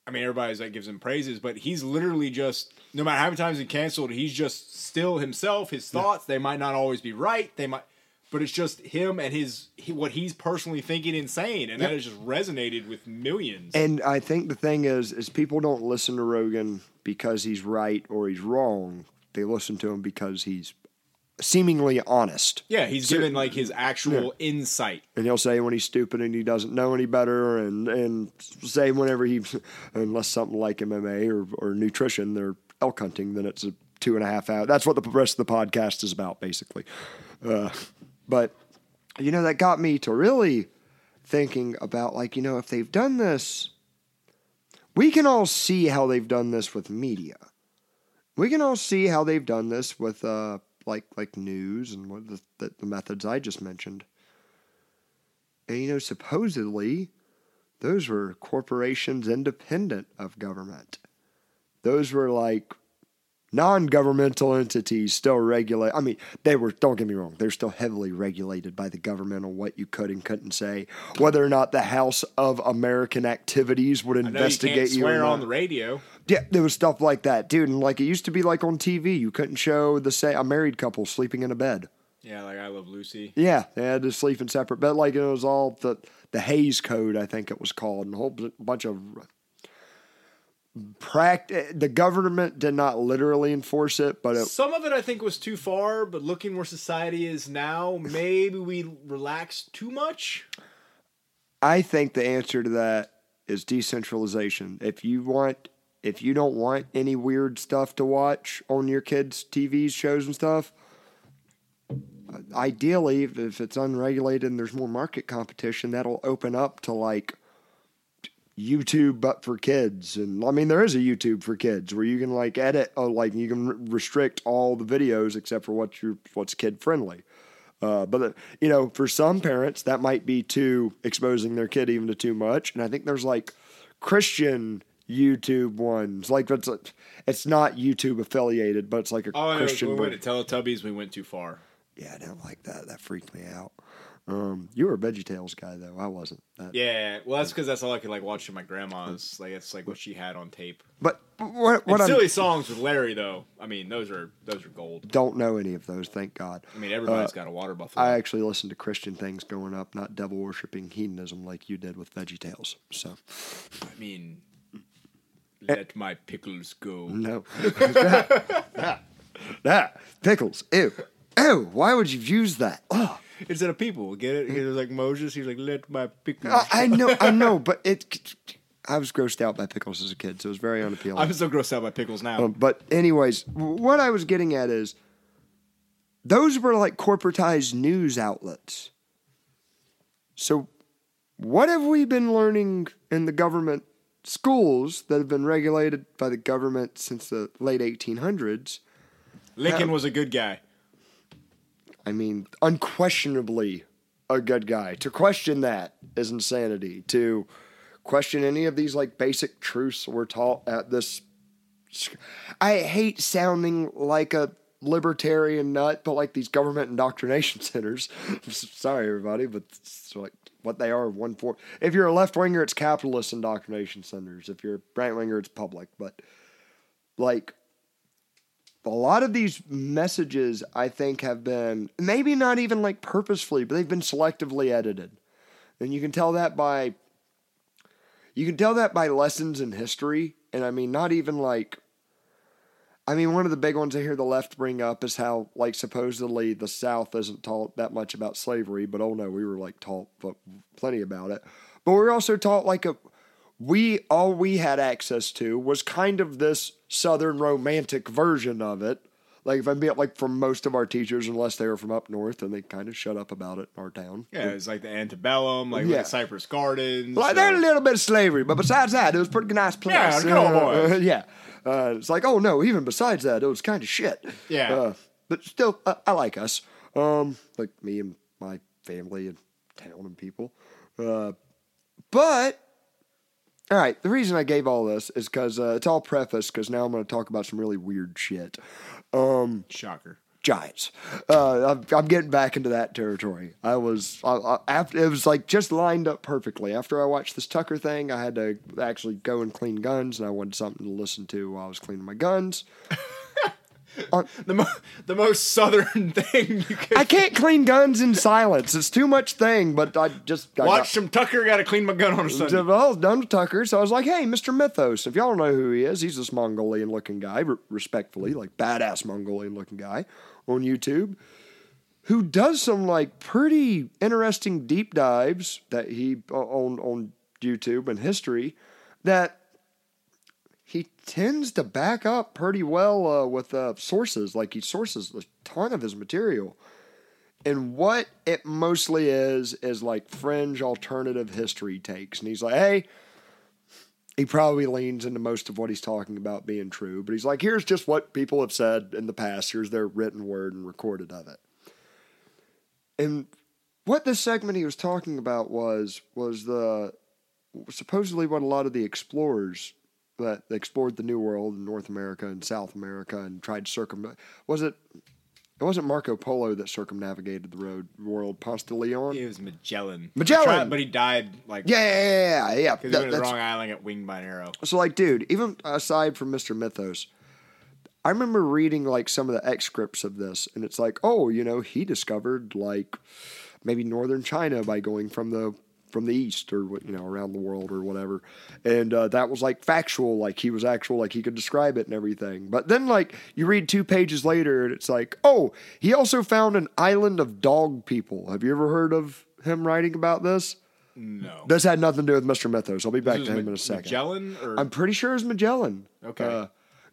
I mean everybody's like gives him praises, but he's literally just no matter how many times he's canceled, he's just still himself. His thoughts they might not always be right, they might, but it's just him and his he, what he's personally thinking and saying, and that has just resonated with millions. And I think the thing is, is people don't listen to Rogan because he's right or he's wrong. They listen to him because he's seemingly honest. yeah, he's given like his actual insight. And he'll say when he's stupid and he doesn't know any better, and and say whenever he, unless something like MMA or, or nutrition, they're elk hunting, then it's a two and a half hour. That's what the rest of the podcast is about, basically. Uh, but you know that got me to really thinking about like you know if they've done this, we can all see how they've done this with media. We can all see how they've done this with uh like like news and what the, the, the methods I just mentioned. And you know, supposedly, those were corporations independent of government. Those were like non-governmental entities still regulate. I mean, they were. Don't get me wrong; they're still heavily regulated by the government on what you could and couldn't say. Whether or not the House of American Activities would you investigate can't you. swear on the radio. Yeah, there was stuff like that, dude. And like it used to be like on TV, you couldn't show the say a married couple sleeping in a bed. Yeah, like I love Lucy. Yeah, they had to sleep in separate bed. Like it was all the the Hays Code, I think it was called, and a whole bunch of pract. The government did not literally enforce it, but it, Some of it I think was too far, but looking where society is now, maybe we relaxed too much. I think the answer to that is decentralization. If you want, if you don't want any weird stuff to watch on your kids' TVs, shows, and stuff, ideally, if- if it's unregulated and there's more market competition, that'll open up to like YouTube, but for kids. And I mean, there is a YouTube for kids where you can like edit, oh, like you can re- restrict all the videos except for what's your what's kid friendly. Uh, but uh, you know, for some parents, that might be too exposing their kid even to too much. And I think there's like Christian YouTube ones, like it's it's not YouTube affiliated, but it's like a Oh, Christian. when we went to Teletubbies, we went too far. Yeah, I don't like that. That freaked me out. Um, you were a VeggieTales guy though. I wasn't. That, Yeah, well, that's because that's all I could like watch at my grandma's. Like it's like what she had on tape. But what what I silly songs with Larry though. I mean, those are those are gold. don't know any of those. Thank God. I mean, everybody's Uh, got a water buffalo. I actually listened to Christian things growing up, not devil worshipping hedonism like you did with VeggieTales. So I mean, let my pickles go. no, ah, ah, pickles. Ew, ew. Why would you use that? Oh. Instead of people, get it? He was like Moses. He's like, let my pickles. I, I know, I know, but it. I was grossed out by pickles as a kid, so it was very unappealing. I'm so grossed out by pickles now. Um, but anyways, what I was getting at is those were like corporatized news outlets. So what have we been learning in the government schools that have been regulated by the government since the late 1800s? Lincoln was a good guy. I mean, unquestionably a good guy. To question that is insanity. To question any of these like basic truths we're taught at this. I hate sounding like a libertarian nut, but like these government indoctrination centers. Sorry, everybody, but it's like what they are. One form. If you're a left winger, it's capitalist indoctrination centers. If you're a right winger, it's public. But like a lot of these messages I think have been maybe not even like purposefully, but they've been selectively edited. And you can tell that by you can tell that by lessons in history. And I mean not even like I mean one of the big ones I hear the left bring up is how like supposedly the South isn't taught that much about slavery, but oh no, we were like taught plenty about it. But we're also taught like a we all we had access to was kind of this southern romantic version of it Like if I'm being like from most of our teachers, unless they were from up north, and they kind of shut up about it in our town. Yeah, it's like the antebellum, like Yeah. with the Cypress Gardens. Like uh, there's a little bit of slavery, but besides that, it was pretty nice place. Yeah, good old boys. yeah. Uh, it's like, oh no, even besides that, it was kind of shit. Yeah. Uh, but still, uh, I like us. Um, like me and my family and town and people. Uh, but all right, the reason I gave all this is because uh, it's all preface because now I'm going to talk about some really weird shit. Um, shocker. Giants. Uh, I'm, I'm getting back into that territory. I was I, I, after it was like just lined up perfectly. After I watched this Tucker thing, I had to actually go and clean guns, and I wanted something to listen to while I was cleaning my guns. The mo- the most southern thing you could I can't clean guns in silence. It's too much thing. But I just I watch got- some Tucker. Got to clean my gun on a Sunday. Well, I was done with Tucker, so I was like, "Hey, Mr. Mythos, if y'all don't know who he is, he's this Mongolian-looking guy, re- respectfully, like badass Mongolian-looking guy on YouTube, who does some like pretty interesting deep dives that he on on YouTube and history that he tends to back up pretty well uh, with uh, sources. Like he sources a ton of his material." And what it mostly is is like fringe alternative history takes. And he's like, hey, he probably leans into most of what he's talking about being true, but he's like, here's just what people have said in the past. Here's their written word and recorded of it. And what this segment he was talking about was was the supposedly what a lot of the explorers that explored the New World in North America and South America and tried to circum was it it wasn't Marco Polo that circumnavigated the road world. Leon. It was Magellan. Magellan! Tried- but he died like Yeah, yeah, yeah, yeah. yeah. because he went to the wrong island, got winged by an arrow. so, like, dude, even aside from Mr. Mythos, I remember reading like some of the excerpts of this, and it's like, oh, you know, he discovered like maybe northern China by going from the from the east or you know around the world or whatever, and uh, that was like factual, like he was actual, like he could describe it and everything. But then like you read two pages later, and it's like, oh, he also found an island of dog people. Have you ever heard of him writing about this? No. This had nothing to do with Mr. Mythos. I'll be back This to him Ma- in a second. Magellan or I'm pretty sure it's Magellan. Okay. Uh,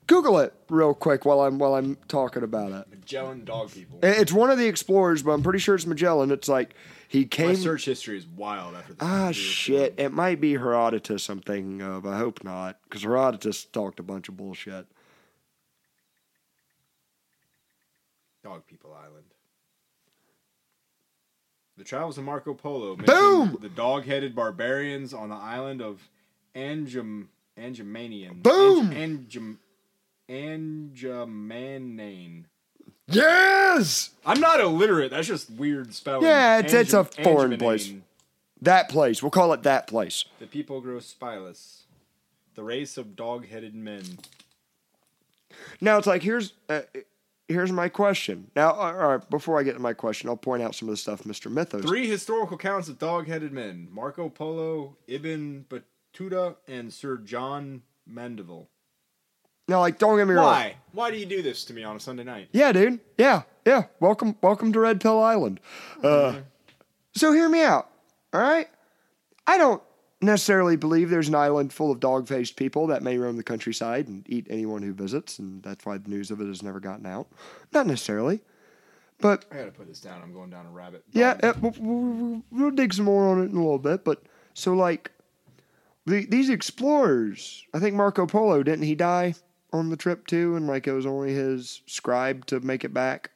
Google it real quick while I'm while I'm talking about it. Magellan dog people. It's one of the explorers, but I'm pretty sure it's Magellan. It's like he My came. search history is wild after this. Ah, shit! It might be Herodotus. I'm thinking of. I hope not, because Herodotus talked a bunch of bullshit. Dog People Island. The travels of Marco Polo. Boom! The dog-headed barbarians on the island of Anjum Anjumanian. Boom! Anjum Anjumanane. Yes, I'm not illiterate. That's just weird spelling. Yeah, it's- it's a foreign place. that place. We'll call it that place. The people grow spileless. The race of dog-headed men. Now it's like here's uh, here's my question. Now, all right, before I get to my question, I'll point out some of the stuff Mr. Mythos. Three historical accounts of dog-headed men: Marco Polo, Ibn Battuta, and Sir John Mandeville. Now, like, don't get me wrong. Why? Why do you do this to me on a Sunday night? Yeah, dude. Yeah, yeah. Welcome, welcome to Red Pill Island. Uh, so hear me out. All right. I don't necessarily believe there's an island full of dog-faced people that may roam the countryside and eat anyone who visits, and that's why the news of it has never gotten out. Not necessarily, but I gotta put this down. I'm going down a rabbit. yeah, uh, we'll, we'll, we'll dig some more on it in a little bit. But so like the, these explorers, I think Marco Polo didn't he die on the trip too, and like it was only his scribe to make it back.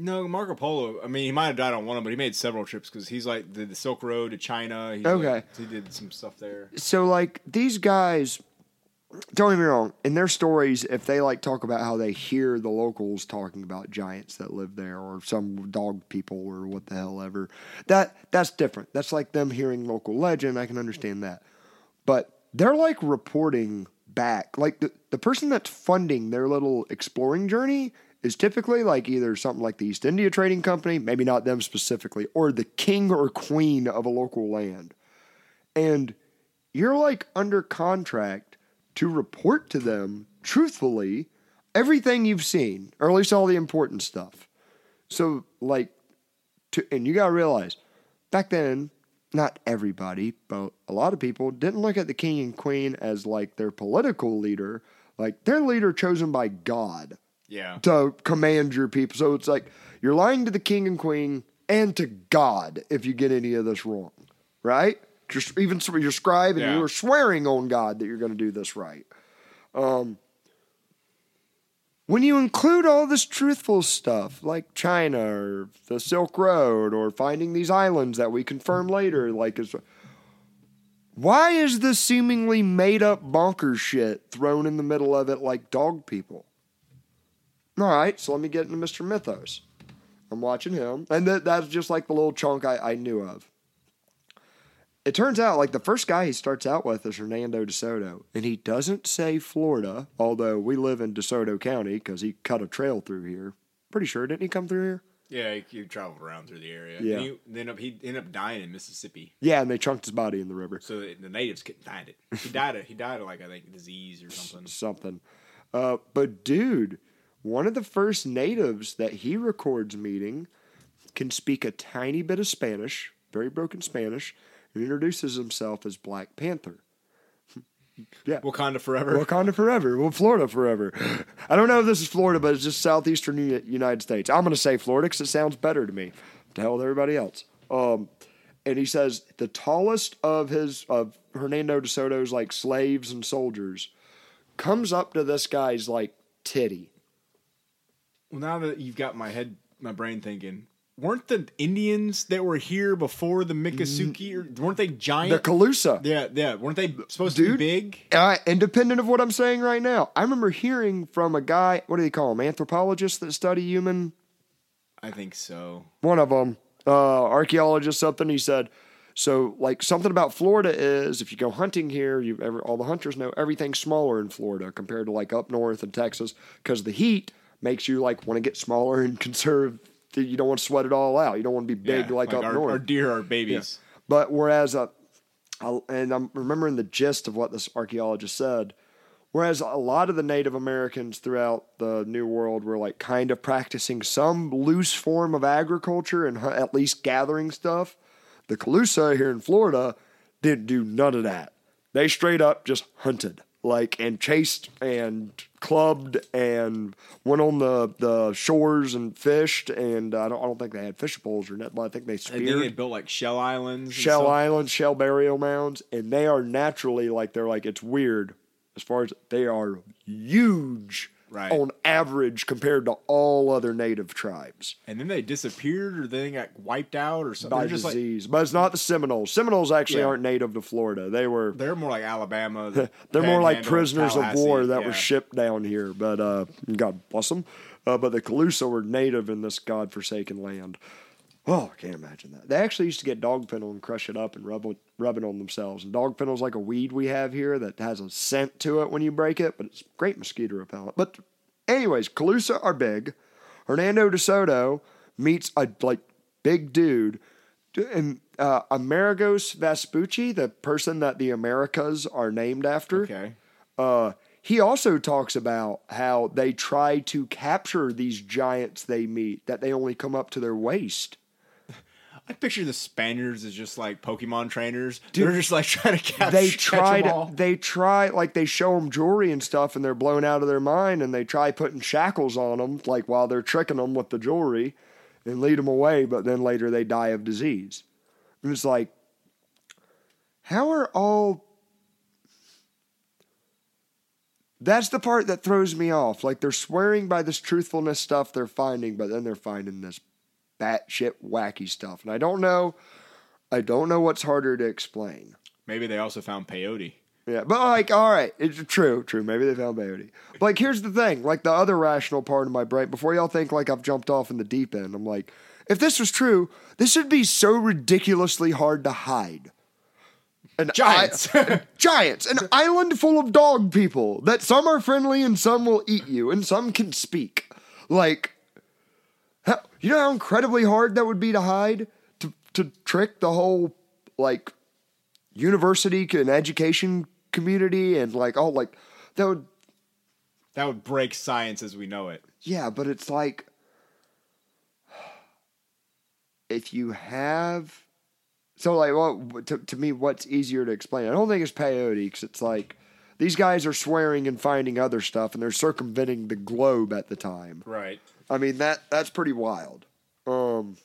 No, Marco Polo. I mean, he might have died on one of them, but he made several trips because he's like did the Silk Road to China. He's Okay. like- he did some stuff there. so like these guys don't get me wrong in their stories if they like talk about how they hear the locals talking about giants that live there or some dog people or what the hell ever that that's different that's like them hearing local legend i can understand that but they're like reporting back like the, the person that's funding their little exploring journey is typically like either something like the east india trading company maybe not them specifically or the king or queen of a local land and you're like under contract to report to them truthfully everything you've seen, or at least all the important stuff. So, like, to, and you gotta realize, back then, not everybody, but a lot of people didn't look at the king and queen as like their political leader, like their leader chosen by God. Yeah. to command your people. So it's like you're lying to the king and queen and to God if you get any of this wrong, right? Just even your scribe and Yeah. you are swearing on God that you're going to do this right. Um, when you include all this truthful stuff like China or the Silk Road or finding these islands that we confirm later, like is why is this seemingly made up bonkers shit thrown in the middle of it like dog people? All right, so let me get into Mr. Mythos. I'm watching him, and that, that's just like the little chunk I, I knew of. It turns out, like the first guy he starts out with is Hernando DeSoto, and he doesn't say Florida, although we live in DeSoto County because he cut a trail through here. Pretty sure, didn't he come through here? Yeah, he, he traveled around through the area. Yeah. And he, ended up, he ended up dying in Mississippi. Yeah, and they chunked his body in the river. So the, natives couldn't find it. He died of he died of like I think disease or something. something. Uh, but dude, one of the first natives that he records meeting can speak a tiny bit of Spanish, very broken Spanish, and introduces himself as Black Panther. yeah. Wakanda forever. Wakanda forever. Well, Florida forever. I don't know if this is Florida, but it's just southeastern United States. I'm going to say Florida because it sounds better to me. To hell with everybody else. Um, and he says the tallest of his of Hernando de Soto's like slaves and soldiers comes up to this guy's like titty. Well, now that you've got my head, my brain thinking, weren't the Indians that were here before the Miccosukee, or weren't they giant? The? Calusa. yeah, yeah. Weren't they supposed to be big? Uh, independent of what I'm saying right now, I remember hearing from a guy. What do they call him? Anthropologists that study human I think so. one of them, uh, archaeologist, something. He said, so like something about Florida is if you go hunting here, you ever all the hunters know everything's smaller in Florida compared to like up north in Texas because the heat makes you like want to get smaller and conserve. You don't want to sweat it all out. You don't want to be big Yeah, like, up our, north. Our deer are babies. But whereas, uh, I'll- and I'm remembering the gist of what this archaeologist said. Whereas a lot of the Native Americans throughout the New World were like kind of practicing some loose form of agriculture and at least gathering stuff, the Calusa here in Florida didn't do none of that. They straight up just hunted, like and chased and clubbed and went on the, the shores and fished. And uh, I don't I don't think they had fish poles or nothing. But I think they speared think they built like shell islands. shell islands, shell burial mounds, and they are naturally like they're like it's weird as far as they are huge Right. on average compared to all other native tribes And then they disappeared, or they got wiped out, or something. by They're just like disease. but it's not the Seminoles. Seminoles actually Yeah. aren't native to Florida. They were they're more like Alabama. they're more like prisoners of war that yeah. were shipped down here. But uh, God bless them. Uh, but the Calusa were native in this godforsaken land. Oh, I can't imagine that. They actually used to get dog fennel and crush it up and rub, it- rub it on themselves. And dog fennel is like a weed we have here that has a scent to it when you break it, but it's great mosquito repellent. But, anyways, Calusa are big. Hernando de Soto meets a like big dude. And uh, Amerigos Vespucci, the person that the Americas are named after, Okay. uh, he also talks about how they try to capture these giants they meet, that they only come up to their waist. I picture the Spaniards as just like Pokemon trainers. They're just like trying to catch. They try them to, they try, like they show them jewelry and stuff, and they're blown out of their mind, and they try putting shackles on them, like while they're tricking them with the jewelry, and lead them away. But then later they die of disease. And it's like, how are all? That's the part that throws me off. Like they're swearing by this truthfulness stuff they're finding, but then they're finding this batshit wacky stuff, and I don't know. I don't know what's harder to explain. Maybe they also found peyote. Yeah, but like, all right, it's true, true. Maybe they found peyote. But like, here's the thing: like the other rational part of my brain. Before y'all think like I've jumped off in the deep end, I'm like, if this was true, this would be so ridiculously hard to hide. An Giants. I- giants, an island full of dog people that some are friendly and some will eat you and some can speak. Like, you know how incredibly hard that would be to hide, to to trick the whole like university and education community and like all like that would That would break science as we know it. yeah, but it's like if you have so like well to, to me what's easier to explain i don't think it's peyote because it's like These guys are swearing and finding other stuff, and they're circumventing the globe at the time. Right. I mean that that's pretty wild. Um,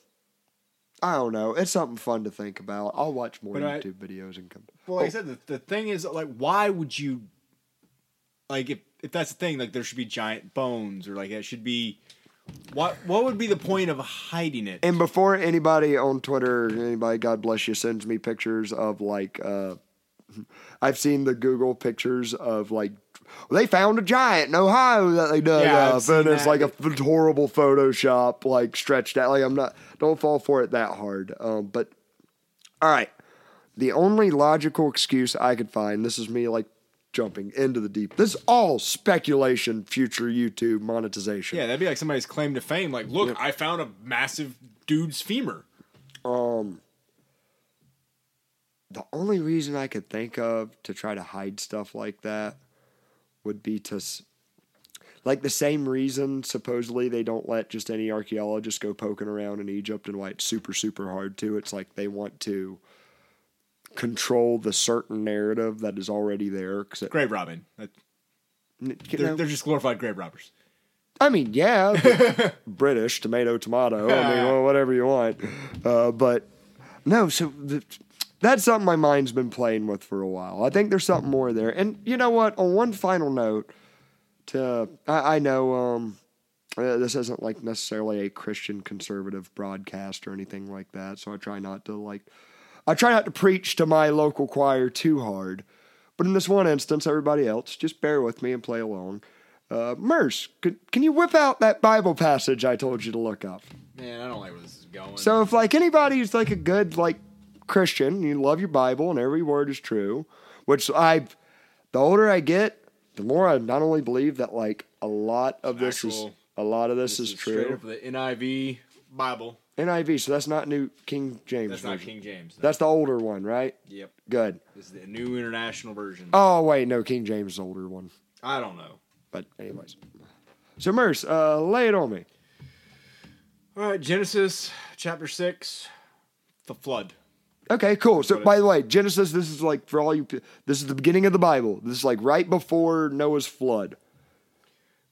I don't know. It's something fun to think about. I'll watch more But I- YouTube videos and come. Well, like I said, the, the thing is, like, why would you, like, if if that's the thing, like, there should be giant bones, or like, it should be, what what would be the point of hiding it? And before anybody on Twitter, anybody, God bless you, sends me pictures of like, uh, I've seen the Google pictures of like, they found a giant in Ohio that they dug Yeah, up, and it's that. like a f- horrible Photoshop, like stretched out. Like I'm not, don't fall for it that hard. Um, but all right, the only logical excuse I could find, this is me like jumping into the deep. This is all speculation, future YouTube monetization. yeah, that'd be like somebody's claim to fame. Like, look, I found a massive dude's femur. Um, the only reason I could think of to try to hide stuff like that would be to, like, the same reason supposedly they don't let just any archaeologist go poking around in Egypt and why it's super, super hard to. It's like they want to control the certain narrative that is already there. Cause it, Grave robbing. That- They're, know, they're just glorified grave robbers. I mean, yeah, British tomato, tomato. I mean, well, whatever you want. Uh, but no, so the, that's something my mind's been playing with for a while. I think there's something more there. And you know what? On one final note, to I, I know um, uh, this isn't like necessarily a Christian conservative broadcast or anything like that. So I try not to like, I try not to preach to my local choir too hard. But in this one instance, everybody else, just bear with me and play along. Uh, Merce, could, can you whip out that Bible passage I told you to look up? Man, I don't like where this is going. So if like anybody who's like a good like Christian, you love your Bible and every word is true, which I, the older I get, the more I not only believe that like a lot of this is Actual- a lot of this, this is, straight true. up the NIV Bible. NIV, so that's not New King James. That's not. King James. no. That's the older one, right? yep. Good. This is the New International Version. Oh wait, no, King James is the older one. I don't know. But anyways, so Merce, uh, lay it on me. All right, Genesis chapter six, the flood. Okay, cool. So, by the way, Genesis, this is like for all you, this is the beginning of the Bible. This is like right before Noah's flood.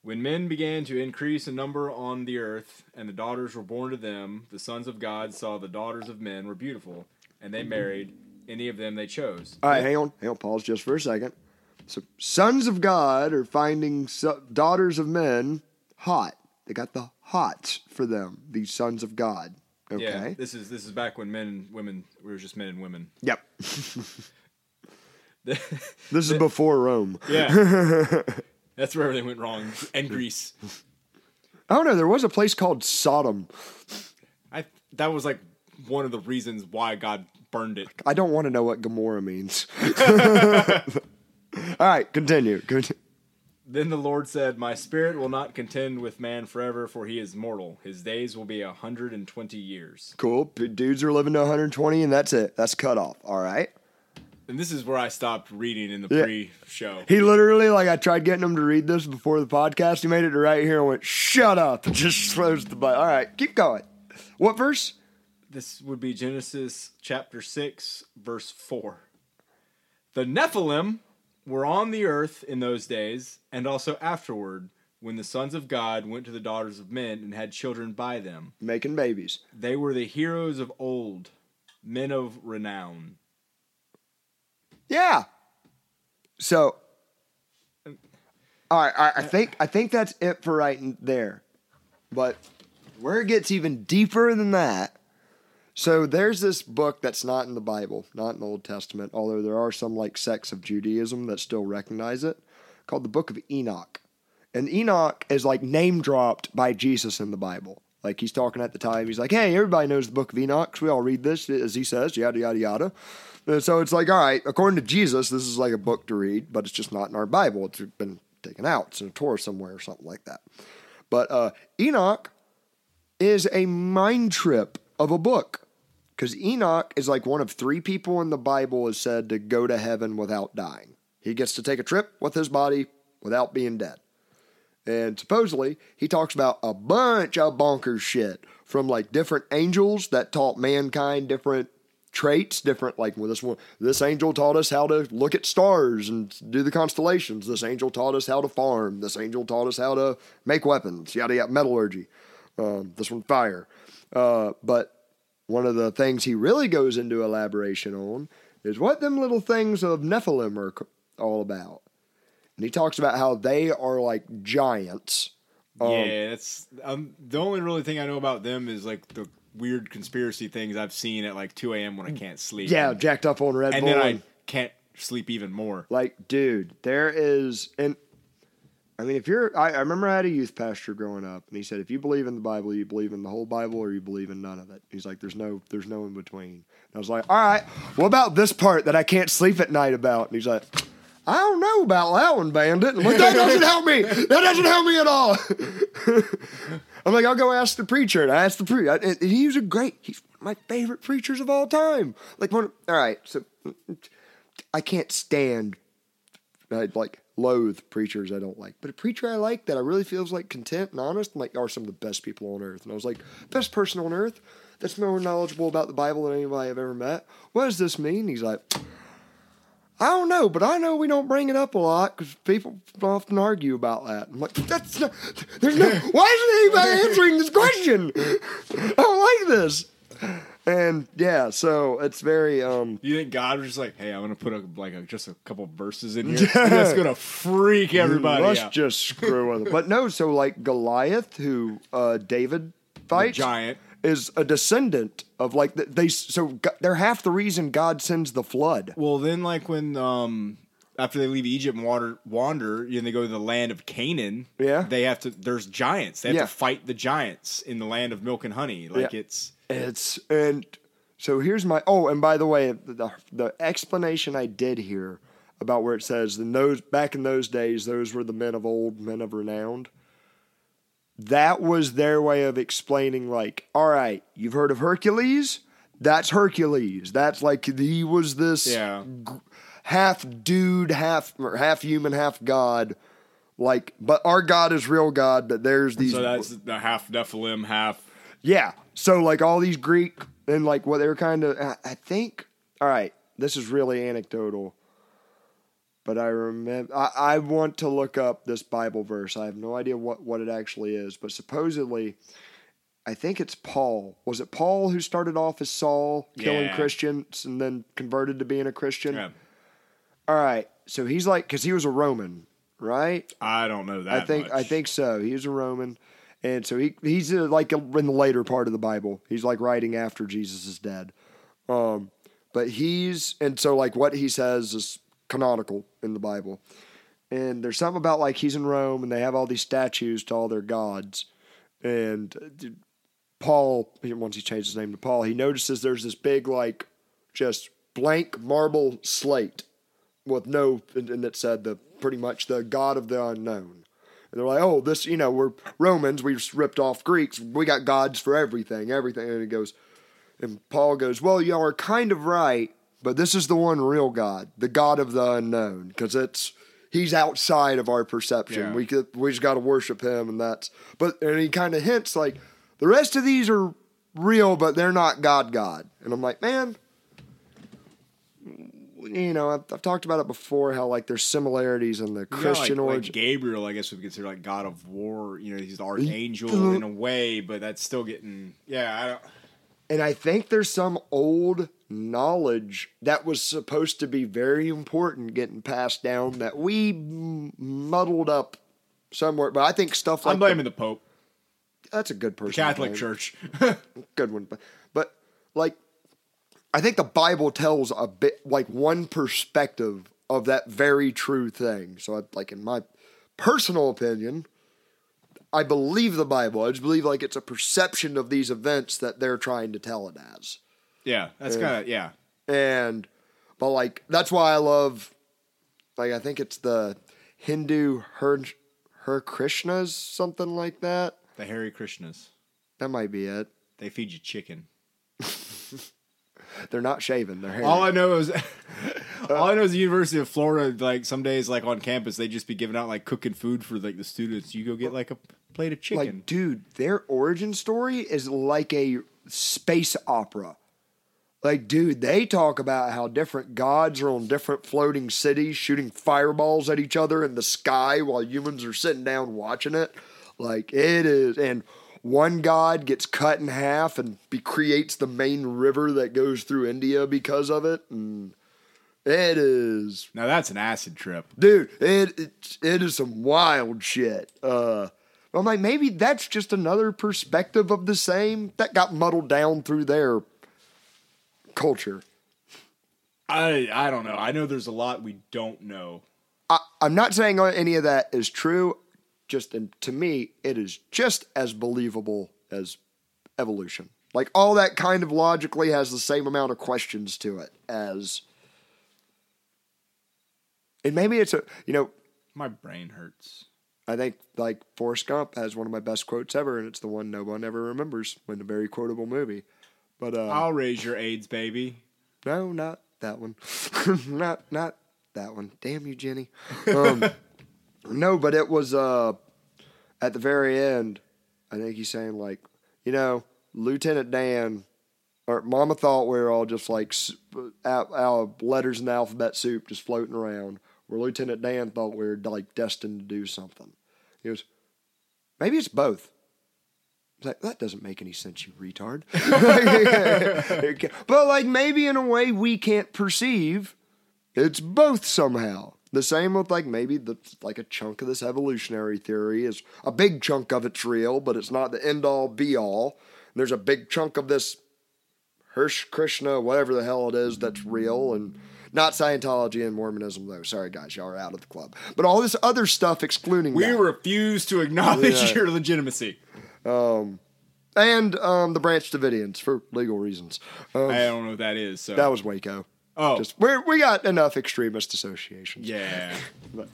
When men began to increase in number on the earth, and the daughters were born to them, the sons of God saw the daughters of men were beautiful, and they married any of them they chose. All right, hang on, hang on, pause just for a second. So, sons of God are finding so- daughters of men hot. They got the hots for them. These sons of God. Okay. Yeah, this is this is back when men and women we were just men and women. Yep. This is before Rome. yeah, that's where everything went wrong. And Greece. Oh don't. There was a place called Sodom. I that was like one of the reasons why God burned it. I don't want to know what Gomorrah means. All right, continue. Conti- Then the Lord said, My spirit will not contend with man forever, for he is mortal. His days will be a hundred and twenty years. Cool. Dudes are living to 120, and that's it. That's cut off. All right. And this is where I stopped reading in the Yeah. pre-show. He literally, like, I tried getting him to read this before the podcast. He made it to right here and went, "Shut up!" and just closed the Bible. All right, keep going. What verse? This would be Genesis chapter 6, verse 4. The Nephilim were on the earth in those days, and also afterward, when the sons of God went to the daughters of men and had children by them. Making babies. They were the heroes of old, men of renown. Yeah. So, all right, all right, I think I think that's it for right there. But where it gets even deeper than that. So there's this book that's not in the Bible, not in the Old Testament, although there are some like sects of Judaism that still recognize it, called the Book of Enoch. And Enoch is like name dropped by Jesus in the Bible. Like he's talking at the time, he's like, "Hey, everybody knows the Book of Enoch. we all read this, as he says, yada yada yada." And so it's like, all right, according to Jesus, this is like a book to read, but it's just not in our Bible. It's been taken out. It's in a Torah somewhere or something like that. But uh, Enoch is a mind trip of a book because Enoch is like one of three people in the Bible is said to go to heaven without dying. He gets to take a trip with his body without being dead. And supposedly, he talks about a bunch of bonkers shit from like different angels that taught mankind different traits, different like well, this one. This angel taught us how to look at stars and do the constellations. This angel taught us how to farm. This angel taught us how to make weapons. Yada yada, metallurgy. Um, this one fire. Uh, but one of the things he really goes into elaboration on is what them little things of Nephilim are all about. And he talks about how they are like giants. Um, yeah, that's um, the only really thing I know about them is like the weird conspiracy things I've seen at like 2 a.m. when I can't sleep. Yeah, and, jacked up on Red and Bull. then I can't sleep even more. Like, dude, there is, and I mean, if you're, I, I remember I had a youth pastor growing up, and he said, if you believe in the Bible, you believe in the whole Bible, or you believe in none of it. He's like, there's no, there's no in between. And I was like, all right, what about this part that I can't sleep at night about? And he's like, I don't know about that one, Bandit. Like, that doesn't help me. That doesn't help me at all. I'm like, I'll go ask the preacher. And I asked the preacher. And he was a great, he's my favorite preachers of all time. Like, one, all right, so I can't stand I like loathe preachers I don't like. But a preacher I like that I really feels like content and honest, I'm like, are some of the best people on earth. And I was like, best person on earth that's more knowledgeable about the Bible than anybody I've ever met. What does this mean? He's like, I don't know, but I know we don't bring it up a lot because people often argue about that. I'm like, that's not, there's no, why isn't anybody answering this question? I don't like this. And yeah, so it's very, um, You think God was just like, hey, I'm gonna put a, like a, just a couple verses in here that's gonna freak everybody Let's out. just screw with it. But no, so like Goliath, who uh, David fights, giant. is a descendant of like the, they. So they're half the reason God sends the flood. Well, then like when um after they leave Egypt and water wander, and they go to the land of Canaan. Yeah. they have to. There's giants. They have Yeah. to fight the giants in the land of milk and honey. Like Yeah. it's It's and so here's my oh, and by the way, the the explanation I did here about where it says in those back in those days, those were the men of old, men of renowned. That was their way of explaining, like, all right, you've heard of Hercules? That's Hercules. That's like he was this yeah. half dude, half or half human, half god. Like, but our God is real God. But there's these So that's the half Nephilim, half. Yeah. So like all these Greek and like what they were kind of I I think all right, this is really anecdotal. But I remember I, I want to look up this Bible verse. I have no idea what, what it actually is, but supposedly I think it's Paul. Was it Paul who started off as Saul killing Yeah. Christians and then converted to being a Christian? Yeah. All right. So he's like cuz he was a Roman, right? I don't know that. I think much. I think so. He was a Roman, and so he he's uh, like in the later part of the Bible. He's like writing after Jesus is dead. Um, but he's and so like what he says is canonical in the Bible. And there's something about like he's in Rome and they have all these statues to all their gods. And uh, Paul, once he changed his name to Paul, he notices there's this big like just blank marble slate with no and it said the pretty much the God of the unknown. And they're like, oh, this, you know, we're Romans, we just ripped off Greeks, we got gods for everything, everything. And he goes, and Paul goes, well, y'all are kind of right, but this is the one real God, the God of the unknown, because it's he's outside of our perception. Yeah. We could, we just got to worship him, and that's. But and he kind of hints like the rest of these are real, but they're not God, God. And I'm like, man, you know, I've, I've talked about it before. How like there's similarities in the Christian like, like origin. Gabriel, I guess would consider like God of War. You know, he's the archangel in a way, but that's still getting. Yeah, I don't. And I think there's some old knowledge that was supposed to be very important getting passed down that we muddled up somewhere. But I think stuff like I'm blaming the Pope, that's a good person. the Catholic. Church. good one. But, but like, I think the Bible tells a bit like one perspective of that very true thing. So, I, like in my personal opinion, I believe the Bible. I just believe like it's a perception of these events that they're trying to tell it as. yeah, that's kind of yeah. and but like that's why I love like I think it's the Hindu her her Krishnas something like that. The Hare Krishnas. That might be it. They feed you chicken. They're not shaven. their hair. All I know is, all I know is the University of Florida. Like some days, like on campus, they just be giving out like cooking food for like the students. You go get like a plate of chicken. like, dude, their origin story is like a space opera. Like, dude, they talk about how different gods are on different floating cities shooting fireballs at each other in the sky while humans are sitting down watching it. Like, it is. And one god gets cut in half and be, creates the main river that goes through India because of it. And it is Now that's an acid trip. dude it, it it is some wild shit uh i'm like maybe that's just another perspective of the same that got muddled down through their culture I I don't know. I know there's a lot we don't know. I, i'm not saying any of that is true just and to me it is just as believable as evolution like all that kind of logically has the same amount of questions to it as and maybe it's a you know My brain hurts. I think like Forrest Gump has one of my best quotes ever, and it's the one no one ever remembers when a very quotable movie. But uh, I'll raise your AIDS, baby. no, not that one, not not that one. Damn you, Jenny. Um, no, but it was uh, at the very end. I think he's saying like, you know, Lieutenant Dan or Mama thought we were all just like out letters in the alphabet soup, just floating around. Where Lieutenant Dan thought we were like destined to do something. He goes, maybe it's both. Was like, that doesn't make any sense, you retard. but like maybe in a way we can't perceive, it's both somehow. The same with like maybe the like a chunk of this evolutionary theory is a big chunk of it's real, but it's not the end all be all. There's a big chunk of this Hirsch Krishna, whatever the hell it is, that's real and not Scientology and Mormonism though. Sorry guys, y'all are out of the club. But all this other stuff excluding We that. refuse to acknowledge Yeah. your legitimacy. Um and um, the Branch Davidians for legal reasons. Um, I don't know what that is. So that was Waco. Oh Just we we got enough extremist associations. yeah.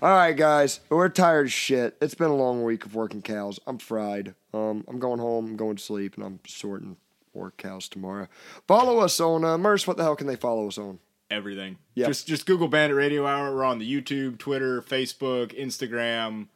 All right, guys, we're tired as shit. It's been a long week of working cows. I'm fried. Um, I'm going home. I'm going to sleep, and I'm sorting work cows tomorrow. Follow us on uh, Merce. What the hell can they follow us on? Everything. Yeah. Just just Google Bandit Radio Hour. We're on the YouTube, Twitter, Facebook, Instagram.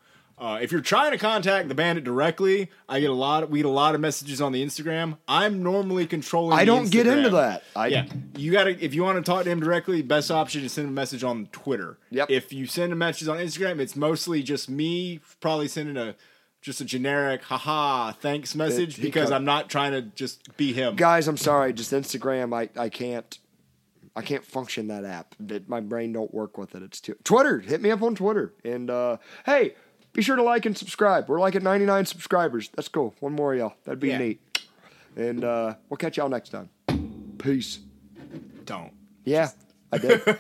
Uh, if you're trying to contact the Bandit directly, I get a lot. Of, we get a lot of messages on the Instagram. I'm normally controlling. I don't get into that. I, yeah, you gotta if you want to talk to him directly, best option is send a message on Twitter. Yep. If you send a message on Instagram, it's mostly just me probably sending a just a generic haha thanks message he because I'm not trying to just be him. guys, I'm sorry. Just Instagram. I, I can't. I can't function that app. That my brain don't work with it. It's too Twitter. Hit me up on Twitter. And uh, hey, be sure to like and subscribe. We're like at 99 subscribers. That's cool. One more of y'all. That'd be Yeah. neat. And uh, we'll catch y'all next time. Peace. Don't. Yeah, I did.